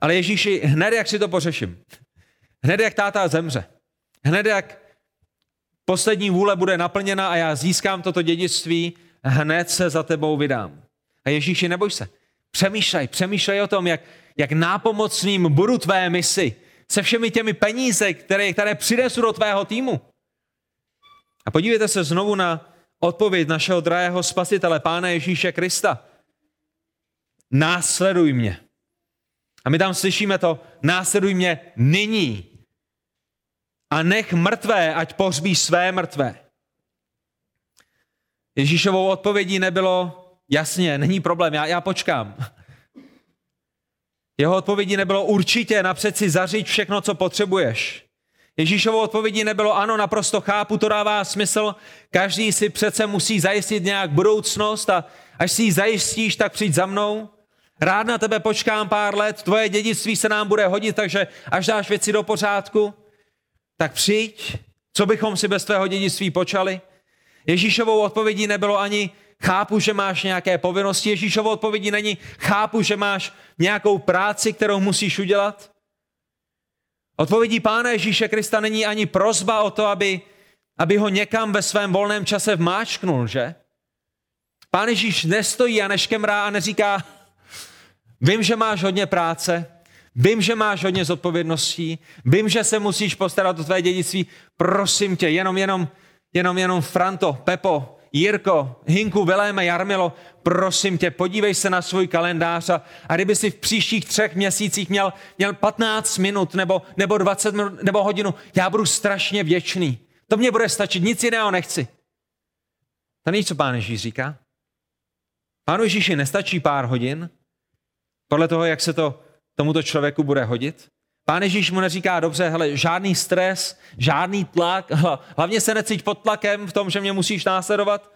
ale Ježíši, hned jak si to pořeším, hned jak táta zemře, hned jak poslední vůle bude naplněna a já získám toto dědictví, hned se za tebou vydám. A Ježíši, neboj se. Přemýšlej, přemýšlej o tom, jak, jak nápomocným budu tvé misi se všemi těmi peníze, které, které přinesu do tvého týmu. A podívejte se znovu na odpověď našeho drahého spasitele, Pána Ježíše Krista. Následuj mě. A my tam slyšíme to, následuj mě nyní. A nech mrtvé, ať pohřbí své mrtvé. Ježíšovou odpovědí nebylo, jasně, není problém, já, já počkám. Jeho odpovědí nebylo určitě napřed si zařiď všechno, co potřebuješ. Ježíšovou odpovědí nebylo ano, naprosto chápu, to dává smysl. Každý si přece musí zajistit nějak budoucnost a až si ji zajistíš, tak přijď za mnou. Rád na tebe počkám pár let, tvoje dědictví se nám bude hodit, takže až dáš věci do pořádku, tak přijď, co bychom si bez tvého dědictví počali. Ježíšovou odpovědí nebylo ani chápu, že máš nějaké povinnosti. Ježíšovou odpovědí není chápu, že máš nějakou práci, kterou musíš udělat. Odpovědí Pána Ježíše Krista není ani prozba o to, aby, aby ho někam ve svém volném čase vmáčknul, že? Pán Ježíš nestojí a neškemrá a neříká, vím, že máš hodně práce, vím, že máš hodně zodpovědností, vím, že se musíš postarat o tvé dědictví, prosím tě, jenom, jenom, jenom, jenom Franto, Pepo, Jirko, Hinku, Veléme, Jarmilo, prosím tě, podívej se na svůj kalendář a, a kdyby si v příštích třech měsících měl, měl 15 minut nebo, nebo 20 minut nebo hodinu, já budu strašně věčný. To mě bude stačit, nic jiného nechci. To není, co pán Ježíš říká. Pánu Ježíši nestačí pár hodin, podle toho, jak se to tomuto člověku bude hodit. Pán Ježíš mu neříká, dobře, hele, žádný stres, žádný tlak, hlavně se necíť pod tlakem v tom, že mě musíš následovat.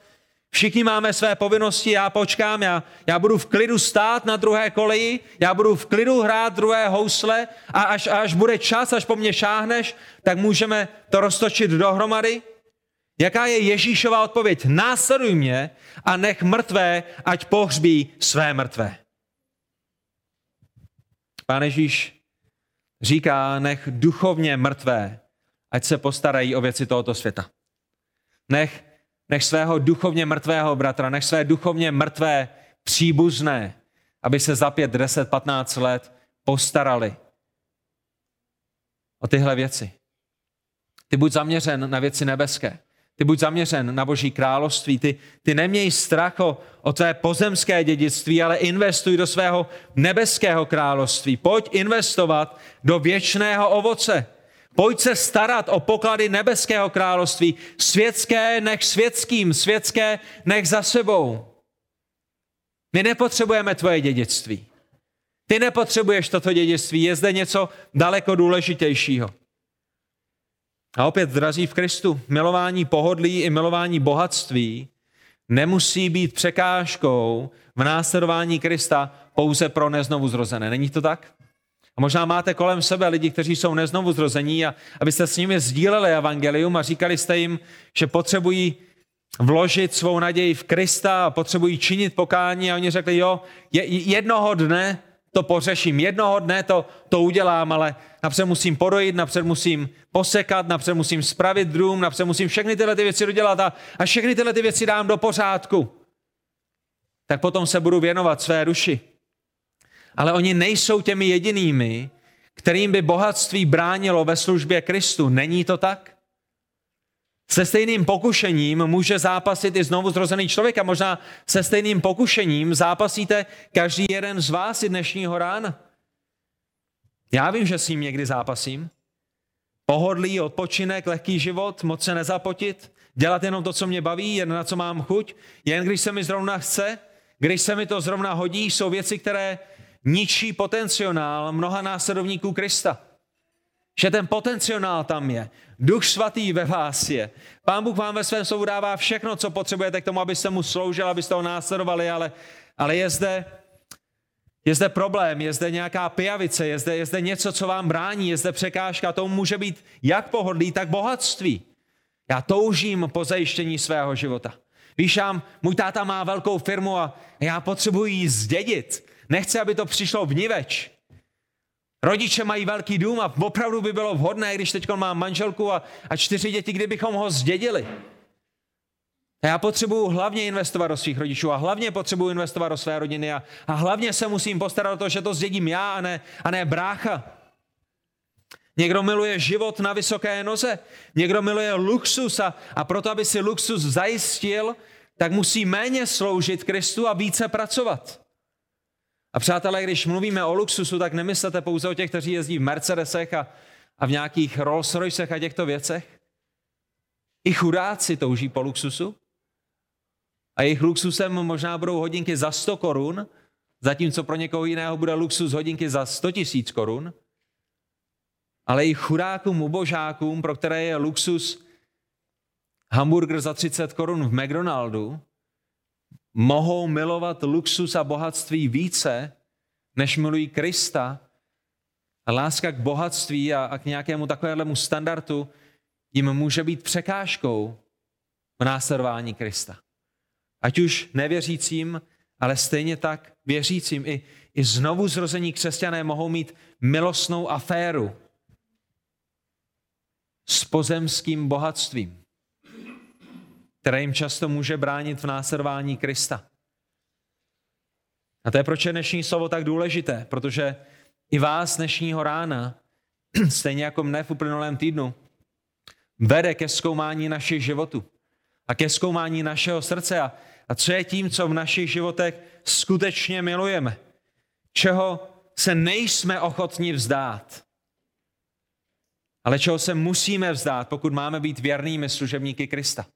Všichni máme své povinnosti, já počkám, já, já budu v klidu stát na druhé koleji, já budu v klidu hrát druhé housle a až, až bude čas, až po mně šáhneš, tak můžeme to roztočit dohromady. Jaká je Ježíšova odpověď? Následuj mě a nech mrtvé, ať pohřbí své mrtvé. Pán Ježíš Říká, nech duchovně mrtvé, ať se postarají o věci tohoto světa. Nech, nech svého duchovně mrtvého bratra, nech své duchovně mrtvé příbuzné, aby se za pět, deset, patnáct let postarali o tyhle věci. Ty buď zaměřen na věci nebeské. Ty buď zaměřen na Boží království, ty, ty neměj strach o, o tvé pozemské dědictví, ale investuj do svého nebeského království. Pojď investovat do věčného ovoce. Pojď se starat o poklady nebeského království. Světské nech světským, světské nech za sebou. My nepotřebujeme tvoje dědictví. Ty nepotřebuješ toto dědictví, je zde něco daleko důležitějšího. A opět, drazí v Kristu, milování pohodlí i milování bohatství nemusí být překážkou v následování Krista pouze pro neznovu zrozené. Není to tak? A možná máte kolem sebe lidi, kteří jsou neznovu zrození a abyste s nimi sdíleli evangelium a říkali jste jim, že potřebují vložit svou naději v Krista a potřebují činit pokání a oni řekli, jo, jednoho dne to pořeším, jednoho dne to, to udělám, ale napřed musím podojit, napřed musím posekat, napřed musím spravit dům, napřed musím všechny tyhle ty věci dodělat a, a všechny tyhle ty věci dám do pořádku. Tak potom se budu věnovat své duši. Ale oni nejsou těmi jedinými, kterým by bohatství bránilo ve službě Kristu. Není to tak? Se stejným pokušením může zápasit i znovu zrozený člověk a možná se stejným pokušením zápasíte každý jeden z vás i dnešního rána. Já vím, že s ním někdy zápasím. Pohodlý, odpočinek, lehký život, moc se nezapotit, dělat jenom to, co mě baví, jen na co mám chuť, jen když se mi zrovna chce, když se mi to zrovna hodí, jsou věci, které ničí potenciál mnoha následovníků Krista. Že ten potenciál tam je. Duch svatý ve vás je. Pán Bůh vám ve svém slovu dává všechno, co potřebujete k tomu, abyste mu sloužili, abyste ho následovali, ale, ale je zde je zde problém, je zde nějaká pijavice, je zde, je zde něco, co vám brání, je zde překážka, to může být jak pohodlí, tak bohatství. Já toužím po zajištění svého života. Píšám, můj táta má velkou firmu a já potřebuji ji zdědit. Nechci, aby to přišlo v niveč. Rodiče mají velký dům a opravdu by bylo vhodné, když teď mám manželku a, a čtyři děti, kdybychom ho zdědili. A já potřebuji hlavně investovat do svých rodičů a hlavně potřebuji investovat do své rodiny a, a hlavně se musím postarat o to, že to zdědím já a ne, a ne brácha. Někdo miluje život na vysoké noze, někdo miluje luxus a, a proto, aby si luxus zajistil, tak musí méně sloužit Kristu a více pracovat. A přátelé, když mluvíme o luxusu, tak nemyslete pouze o těch, kteří jezdí v Mercedesech a, a v nějakých Rolls Roycech a těchto věcech. I chudáci touží po luxusu. A jejich luxusem možná budou hodinky za 100 korun, zatímco pro někoho jiného bude luxus hodinky za 100 tisíc korun. Ale i chudákům, ubožákům, pro které je luxus hamburger za 30 korun v McDonaldu, mohou milovat luxus a bohatství více, než milují Krista. A láska k bohatství a, a k nějakému takovému standardu jim může být překážkou v následování Krista. Ať už nevěřícím, ale stejně tak věřícím. I, i znovu zrození křesťané mohou mít milostnou aféru s pozemským bohatstvím které jim často může bránit v následování Krista. A to je proč je dnešní slovo tak důležité, protože i vás dnešního rána, stejně jako mne v uplynulém týdnu, vede ke zkoumání našich životů a ke zkoumání našeho srdce a, a co je tím, co v našich životech skutečně milujeme, čeho se nejsme ochotni vzdát, ale čeho se musíme vzdát, pokud máme být věrnými služebníky Krista.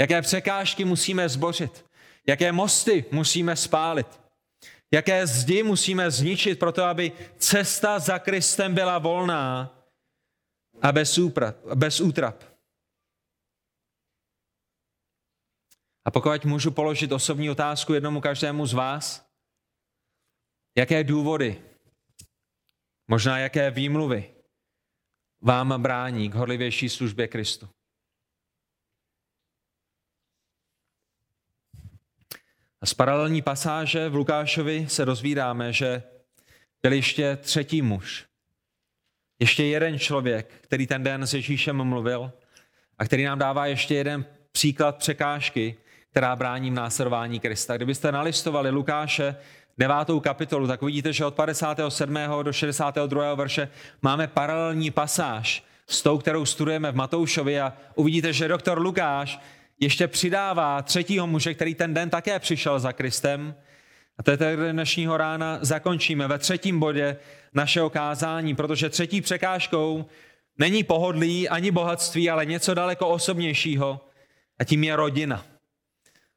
Jaké překážky musíme zbořit. Jaké mosty musíme spálit. Jaké zdi musíme zničit proto, aby cesta za Kristem byla volná a bez, úprap, bez útrap. A pokud můžu položit osobní otázku jednomu každému z vás, jaké důvody, možná jaké výmluvy vám brání k horlivější službě Kristu? A z paralelní pasáže v Lukášovi se dozvídáme, že byl ještě třetí muž. Ještě jeden člověk, který ten den s Ježíšem mluvil a který nám dává ještě jeden příklad překážky, která brání v následování Krista. Kdybyste nalistovali Lukáše devátou kapitolu, tak uvidíte, že od 57. do 62. verše máme paralelní pasáž s tou, kterou studujeme v Matoušovi a uvidíte, že doktor Lukáš ještě přidává třetího muže, který ten den také přišel za Kristem. A to je tedy dnešního rána zakončíme ve třetím bodě našeho kázání, protože třetí překážkou není pohodlí ani bohatství, ale něco daleko osobnějšího a tím je rodina.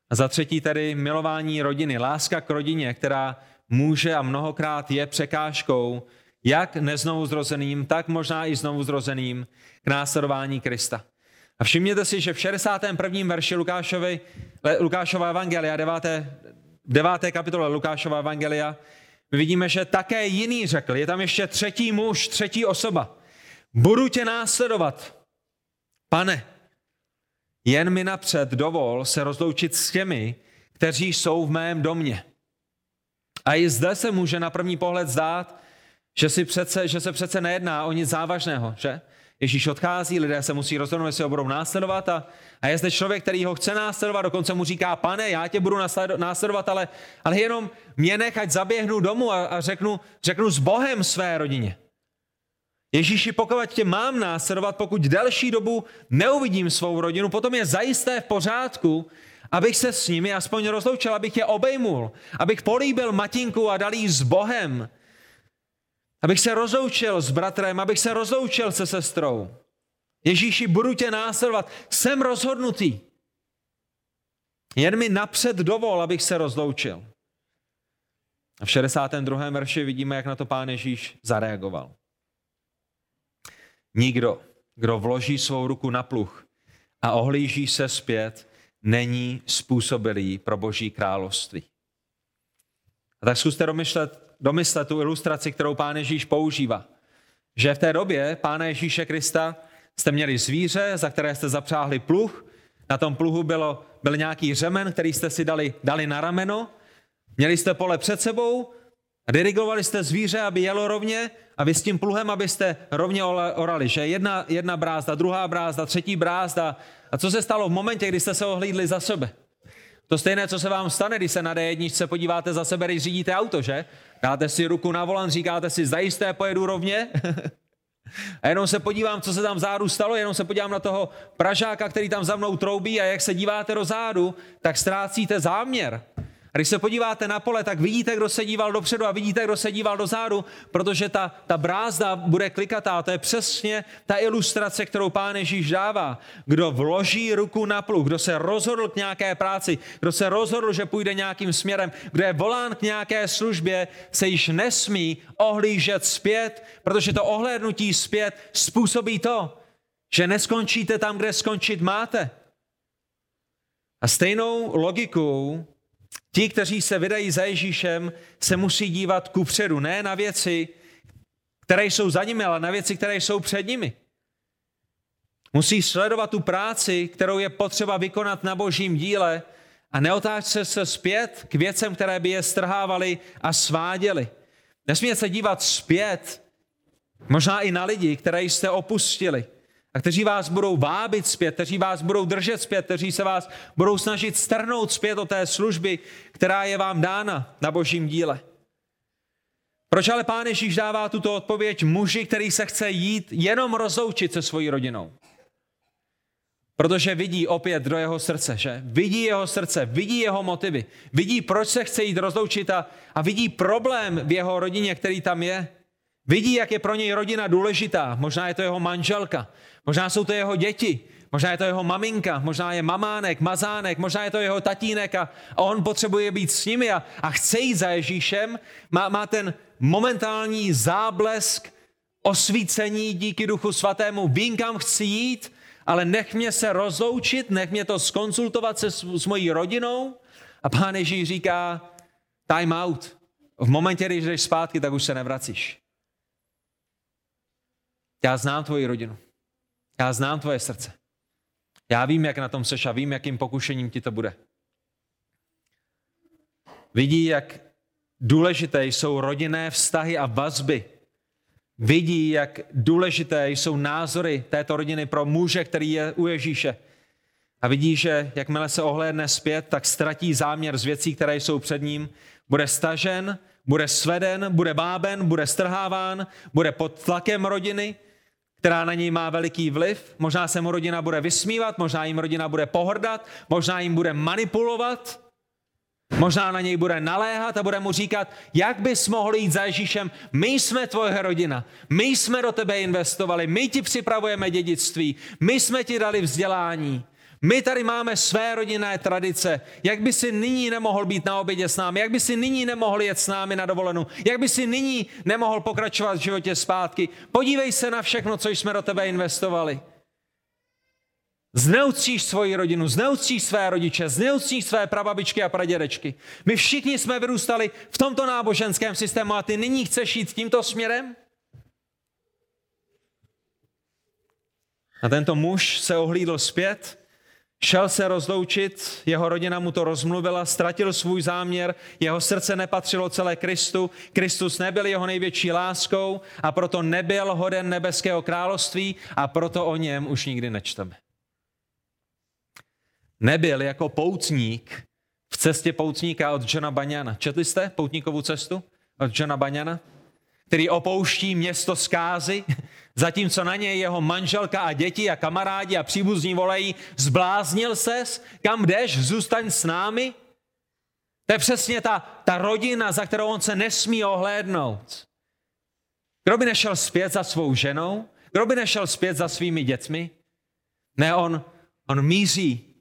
A za třetí tedy milování rodiny, láska k rodině, která může a mnohokrát je překážkou jak neznovu zrozeným, tak možná i znovu zrozeným k následování Krista. A všimněte si, že v 61. verši Lukášovi, Lukášova evangelia, 9. 9. kapitole Lukášova evangelia, my vidíme, že také jiný řekl, je tam ještě třetí muž, třetí osoba. Budu tě následovat, pane, jen mi napřed dovol se rozloučit s těmi, kteří jsou v mém domě. A i zde se může na první pohled zdát, že, si přece, že se přece nejedná o nic závažného, že? Ježíš odchází, lidé se musí rozhodnout, jestli ho budou následovat a, a je zde člověk, který ho chce následovat, dokonce mu říká, pane, já tě budu následovat, ale, ale jenom mě nechať zaběhnu domů a, a řeknu, řeknu s Bohem své rodině. Ježíši, pokud tě mám následovat, pokud delší dobu neuvidím svou rodinu, potom je zajisté v pořádku, abych se s nimi aspoň rozloučil, abych je obejmul, abych políbil matinku a dal jí s Bohem, Abych se rozloučil s bratrem, abych se rozloučil se sestrou. Ježíši, budu tě následovat. Jsem rozhodnutý. Jen mi napřed dovol, abych se rozloučil. A v 62. verši vidíme, jak na to pán Ježíš zareagoval. Nikdo, kdo vloží svou ruku na pluh a ohlíží se zpět, není způsobilý pro boží království. A tak zkuste domyšlet, domyslet tu ilustraci, kterou pán Ježíš používá. Že v té době pána Ježíše Krista jste měli zvíře, za které jste zapřáhli pluh, na tom pluhu bylo byl nějaký řemen, který jste si dali, dali na rameno, měli jste pole před sebou dirigovali jste zvíře, aby jelo rovně a vy s tím pluhem, abyste rovně orali, že jedna, jedna brázda, druhá brázda, třetí brázda. A co se stalo v momentě, kdy jste se ohlídli za sebe? To stejné, co se vám stane, když se na D1 podíváte za sebe, když řídíte auto, že? Dáte si ruku na volan, říkáte si, zajisté pojedu rovně. a jenom se podívám, co se tam vzadu stalo, jenom se podívám na toho Pražáka, který tam za mnou troubí a jak se díváte do zádu, tak ztrácíte záměr. A když se podíváte na pole, tak vidíte, kdo se díval dopředu a vidíte, kdo se díval dozadu, protože ta, ta brázda bude klikatá. To je přesně ta ilustrace, kterou pán Ježíš dává. Kdo vloží ruku na pluh, kdo se rozhodl k nějaké práci, kdo se rozhodl, že půjde nějakým směrem, kdo je volán k nějaké službě, se již nesmí ohlížet zpět, protože to ohlédnutí zpět způsobí to, že neskončíte tam, kde skončit máte. A stejnou logikou Ti, kteří se vydají za Ježíšem, se musí dívat ku předu, ne na věci, které jsou za nimi, ale na věci, které jsou před nimi. Musí sledovat tu práci, kterou je potřeba vykonat na božím díle a neotáčet se zpět k věcem, které by je strhávaly a sváděly. Nesmí se dívat zpět, možná i na lidi, které jste opustili a kteří vás budou vábit zpět, kteří vás budou držet zpět, kteří se vás budou snažit strhnout zpět o té služby, která je vám dána na božím díle. Proč ale pán Ježíš dává tuto odpověď muži, který se chce jít jenom rozloučit se svojí rodinou? Protože vidí opět do jeho srdce, že? Vidí jeho srdce, vidí jeho motivy, vidí, proč se chce jít rozloučit a, a vidí problém v jeho rodině, který tam je. Vidí, jak je pro něj rodina důležitá. Možná je to jeho manželka, možná jsou to jeho děti, možná je to jeho maminka, možná je mamánek, mazánek, možná je to jeho tatínek a, on potřebuje být s nimi a, a chce jít za Ježíšem. Má, má ten momentální záblesk osvícení díky Duchu Svatému. Vím, kam chci jít, ale nech mě se rozloučit, nech mě to skonsultovat se s, s mojí rodinou. A pán Ježíš říká, time out. V momentě, když jdeš zpátky, tak už se nevracíš. Já znám tvoji rodinu. Já znám tvoje srdce. Já vím, jak na tom seš a vím, jakým pokušením ti to bude. Vidí, jak důležité jsou rodinné vztahy a vazby. Vidí, jak důležité jsou názory této rodiny pro muže, který je u Ježíše. A vidí, že jakmile se ohlédne zpět, tak ztratí záměr z věcí, které jsou před ním. Bude stažen, bude sveden, bude báben, bude strháván, bude pod tlakem rodiny, která na něj má veliký vliv. Možná se mu rodina bude vysmívat, možná jim rodina bude pohrdat, možná jim bude manipulovat, možná na něj bude naléhat a bude mu říkat, jak bys mohl jít za Ježíšem, my jsme tvoje rodina, my jsme do tebe investovali, my ti připravujeme dědictví, my jsme ti dali vzdělání. My tady máme své rodinné tradice. Jak by si nyní nemohl být na obědě s námi? Jak by si nyní nemohl jet s námi na dovolenou? Jak by si nyní nemohl pokračovat v životě zpátky? Podívej se na všechno, co jsme do tebe investovali. Zneuctíš svoji rodinu, zneuctíš své rodiče, zneuctíš své prababičky a pradědečky. My všichni jsme vyrůstali v tomto náboženském systému a ty nyní chceš jít tímto směrem? A tento muž se ohlídl zpět Šel se rozloučit, jeho rodina mu to rozmluvila, ztratil svůj záměr, jeho srdce nepatřilo celé Kristu, Kristus nebyl jeho největší láskou a proto nebyl hoden nebeského království a proto o něm už nikdy nečteme. Nebyl jako poutník v cestě poutníka od Johna Banyana. Četli jste poutníkovou cestu od Johna Banyana? Který opouští město zkázy, Zatímco na něj jeho manželka a děti a kamarádi a příbuzní volají, zbláznil ses, kam jdeš, zůstaň s námi. To je přesně ta, ta rodina, za kterou on se nesmí ohlédnout. Kdo by nešel zpět za svou ženou? Kdo by nešel zpět za svými dětmi? Ne, on, on míří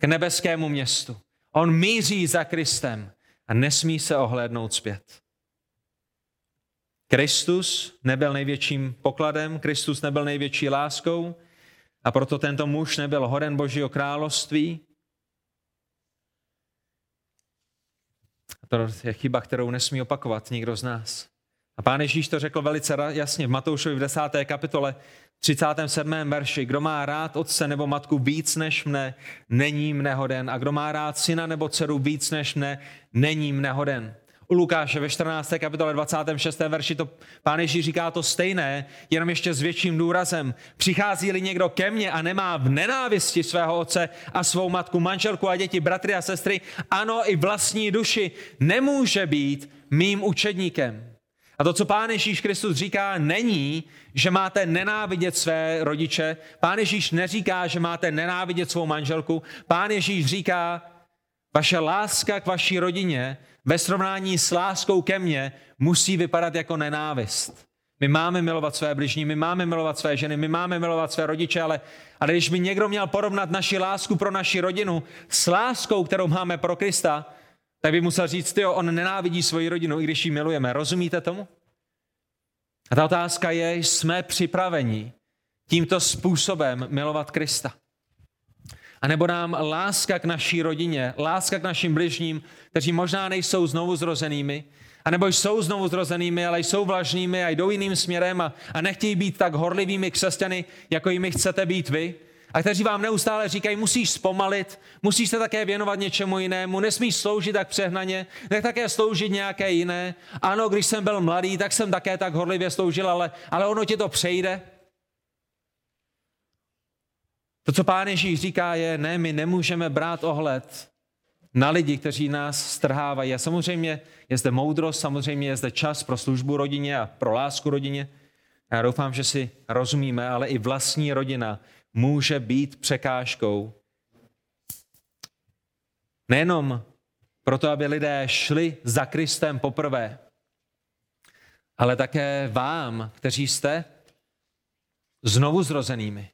k nebeskému městu. On míří za Kristem a nesmí se ohlédnout zpět. Kristus nebyl největším pokladem, Kristus nebyl největší láskou a proto tento muž nebyl hoden Božího království. A to je chyba, kterou nesmí opakovat nikdo z nás. A pán Ježíš to řekl velice jasně v Matoušovi v 10. kapitole 37. verši. Kdo má rád otce nebo matku víc než mne, není mne hoden. A kdo má rád syna nebo dceru víc než mne, není mne hoden. U Lukáše ve 14. kapitole 26. verši to pán Ježíš říká to stejné, jenom ještě s větším důrazem. Přichází-li někdo ke mně a nemá v nenávisti svého otce a svou matku, manželku a děti, bratry a sestry, ano i vlastní duši, nemůže být mým učedníkem. A to, co Pán Ježíš Kristus říká, není, že máte nenávidět své rodiče. Pán Ježíš neříká, že máte nenávidět svou manželku. Pán Ježíš říká, vaše láska k vaší rodině ve srovnání s láskou ke mně musí vypadat jako nenávist. My máme milovat své bližní, my máme milovat své ženy, my máme milovat své rodiče, ale, ale když by někdo měl porovnat naši lásku pro naši rodinu s láskou, kterou máme pro Krista, tak by musel říct, jo, on nenávidí svoji rodinu, i když ji milujeme. Rozumíte tomu? A ta otázka je, jsme připraveni tímto způsobem milovat Krista. A nebo nám láska k naší rodině, láska k našim bližním, kteří možná nejsou znovu zrozenými, a nebo jsou znovu zrozenými, ale jsou vlažnými a jdou jiným směrem a, a nechtějí být tak horlivými křesťany, jako jimi chcete být vy, a kteří vám neustále říkají, musíš zpomalit, musíš se také věnovat něčemu jinému, nesmíš sloužit tak přehnaně, nech také sloužit nějaké jiné. Ano, když jsem byl mladý, tak jsem také tak horlivě sloužil, ale, ale ono ti to přejde. To, co pán Ježíš říká, je, ne, my nemůžeme brát ohled na lidi, kteří nás strhávají. A samozřejmě je zde moudrost, samozřejmě je zde čas pro službu rodině a pro lásku rodině. Já doufám, že si rozumíme, ale i vlastní rodina může být překážkou. Nejenom proto, aby lidé šli za Kristem poprvé, ale také vám, kteří jste znovu zrozenými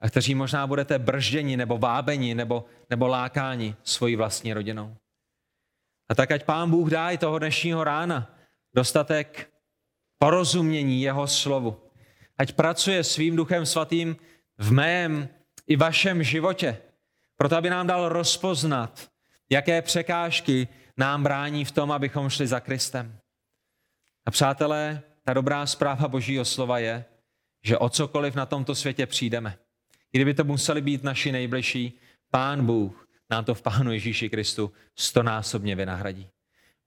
a kteří možná budete bržděni nebo vábeni nebo, nebo lákáni svojí vlastní rodinou. A tak ať Pán Bůh dá i toho dnešního rána dostatek porozumění jeho slovu. Ať pracuje svým duchem svatým v mém i vašem životě, proto aby nám dal rozpoznat, jaké překážky nám brání v tom, abychom šli za Kristem. A přátelé, ta dobrá zpráva Božího slova je, že o cokoliv na tomto světě přijdeme, kdyby to museli být naši nejbližší, Pán Bůh nám to v Pánu Ježíši Kristu stonásobně vynahradí.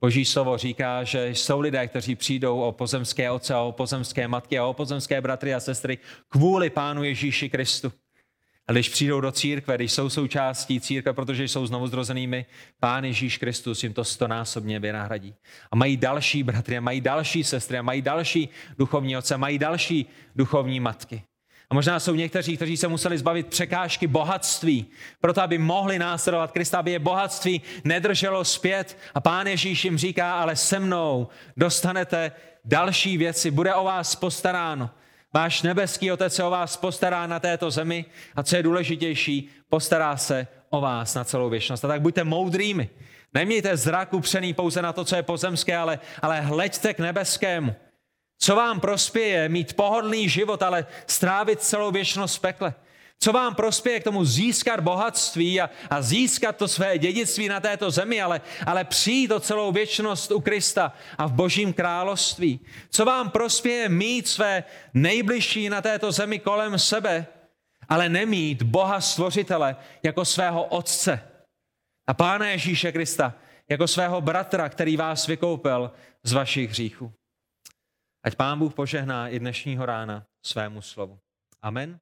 Boží slovo říká, že jsou lidé, kteří přijdou o pozemské otce, o pozemské matky a o pozemské bratry a sestry kvůli Pánu Ježíši Kristu. A když přijdou do církve, když jsou součástí církve, protože jsou znovu zrozenými, Pán Ježíš Kristus jim to stonásobně vynahradí. A mají další bratry, a mají další sestry, a mají další duchovní otce, mají další duchovní matky. A možná jsou někteří, kteří se museli zbavit překážky bohatství, proto aby mohli následovat Krista, aby je bohatství nedrželo zpět. A pán Ježíš jim říká, ale se mnou dostanete další věci, bude o vás postaráno. Váš nebeský otec se o vás postará na této zemi a co je důležitější, postará se o vás na celou věčnost. A tak buďte moudrými. Nemějte zrak upřený pouze na to, co je pozemské, ale, ale hleďte k nebeskému. Co vám prospěje mít pohodlný život, ale strávit celou věčnost v pekle? Co vám prospěje k tomu získat bohatství a, a získat to své dědictví na této zemi, ale, ale přijít o celou věčnost u Krista a v božím království? Co vám prospěje mít své nejbližší na této zemi kolem sebe, ale nemít Boha stvořitele jako svého otce a Pána Ježíše Krista jako svého bratra, který vás vykoupil z vašich hříchů? Ať Pán Bůh požehná i dnešního rána svému slovu. Amen.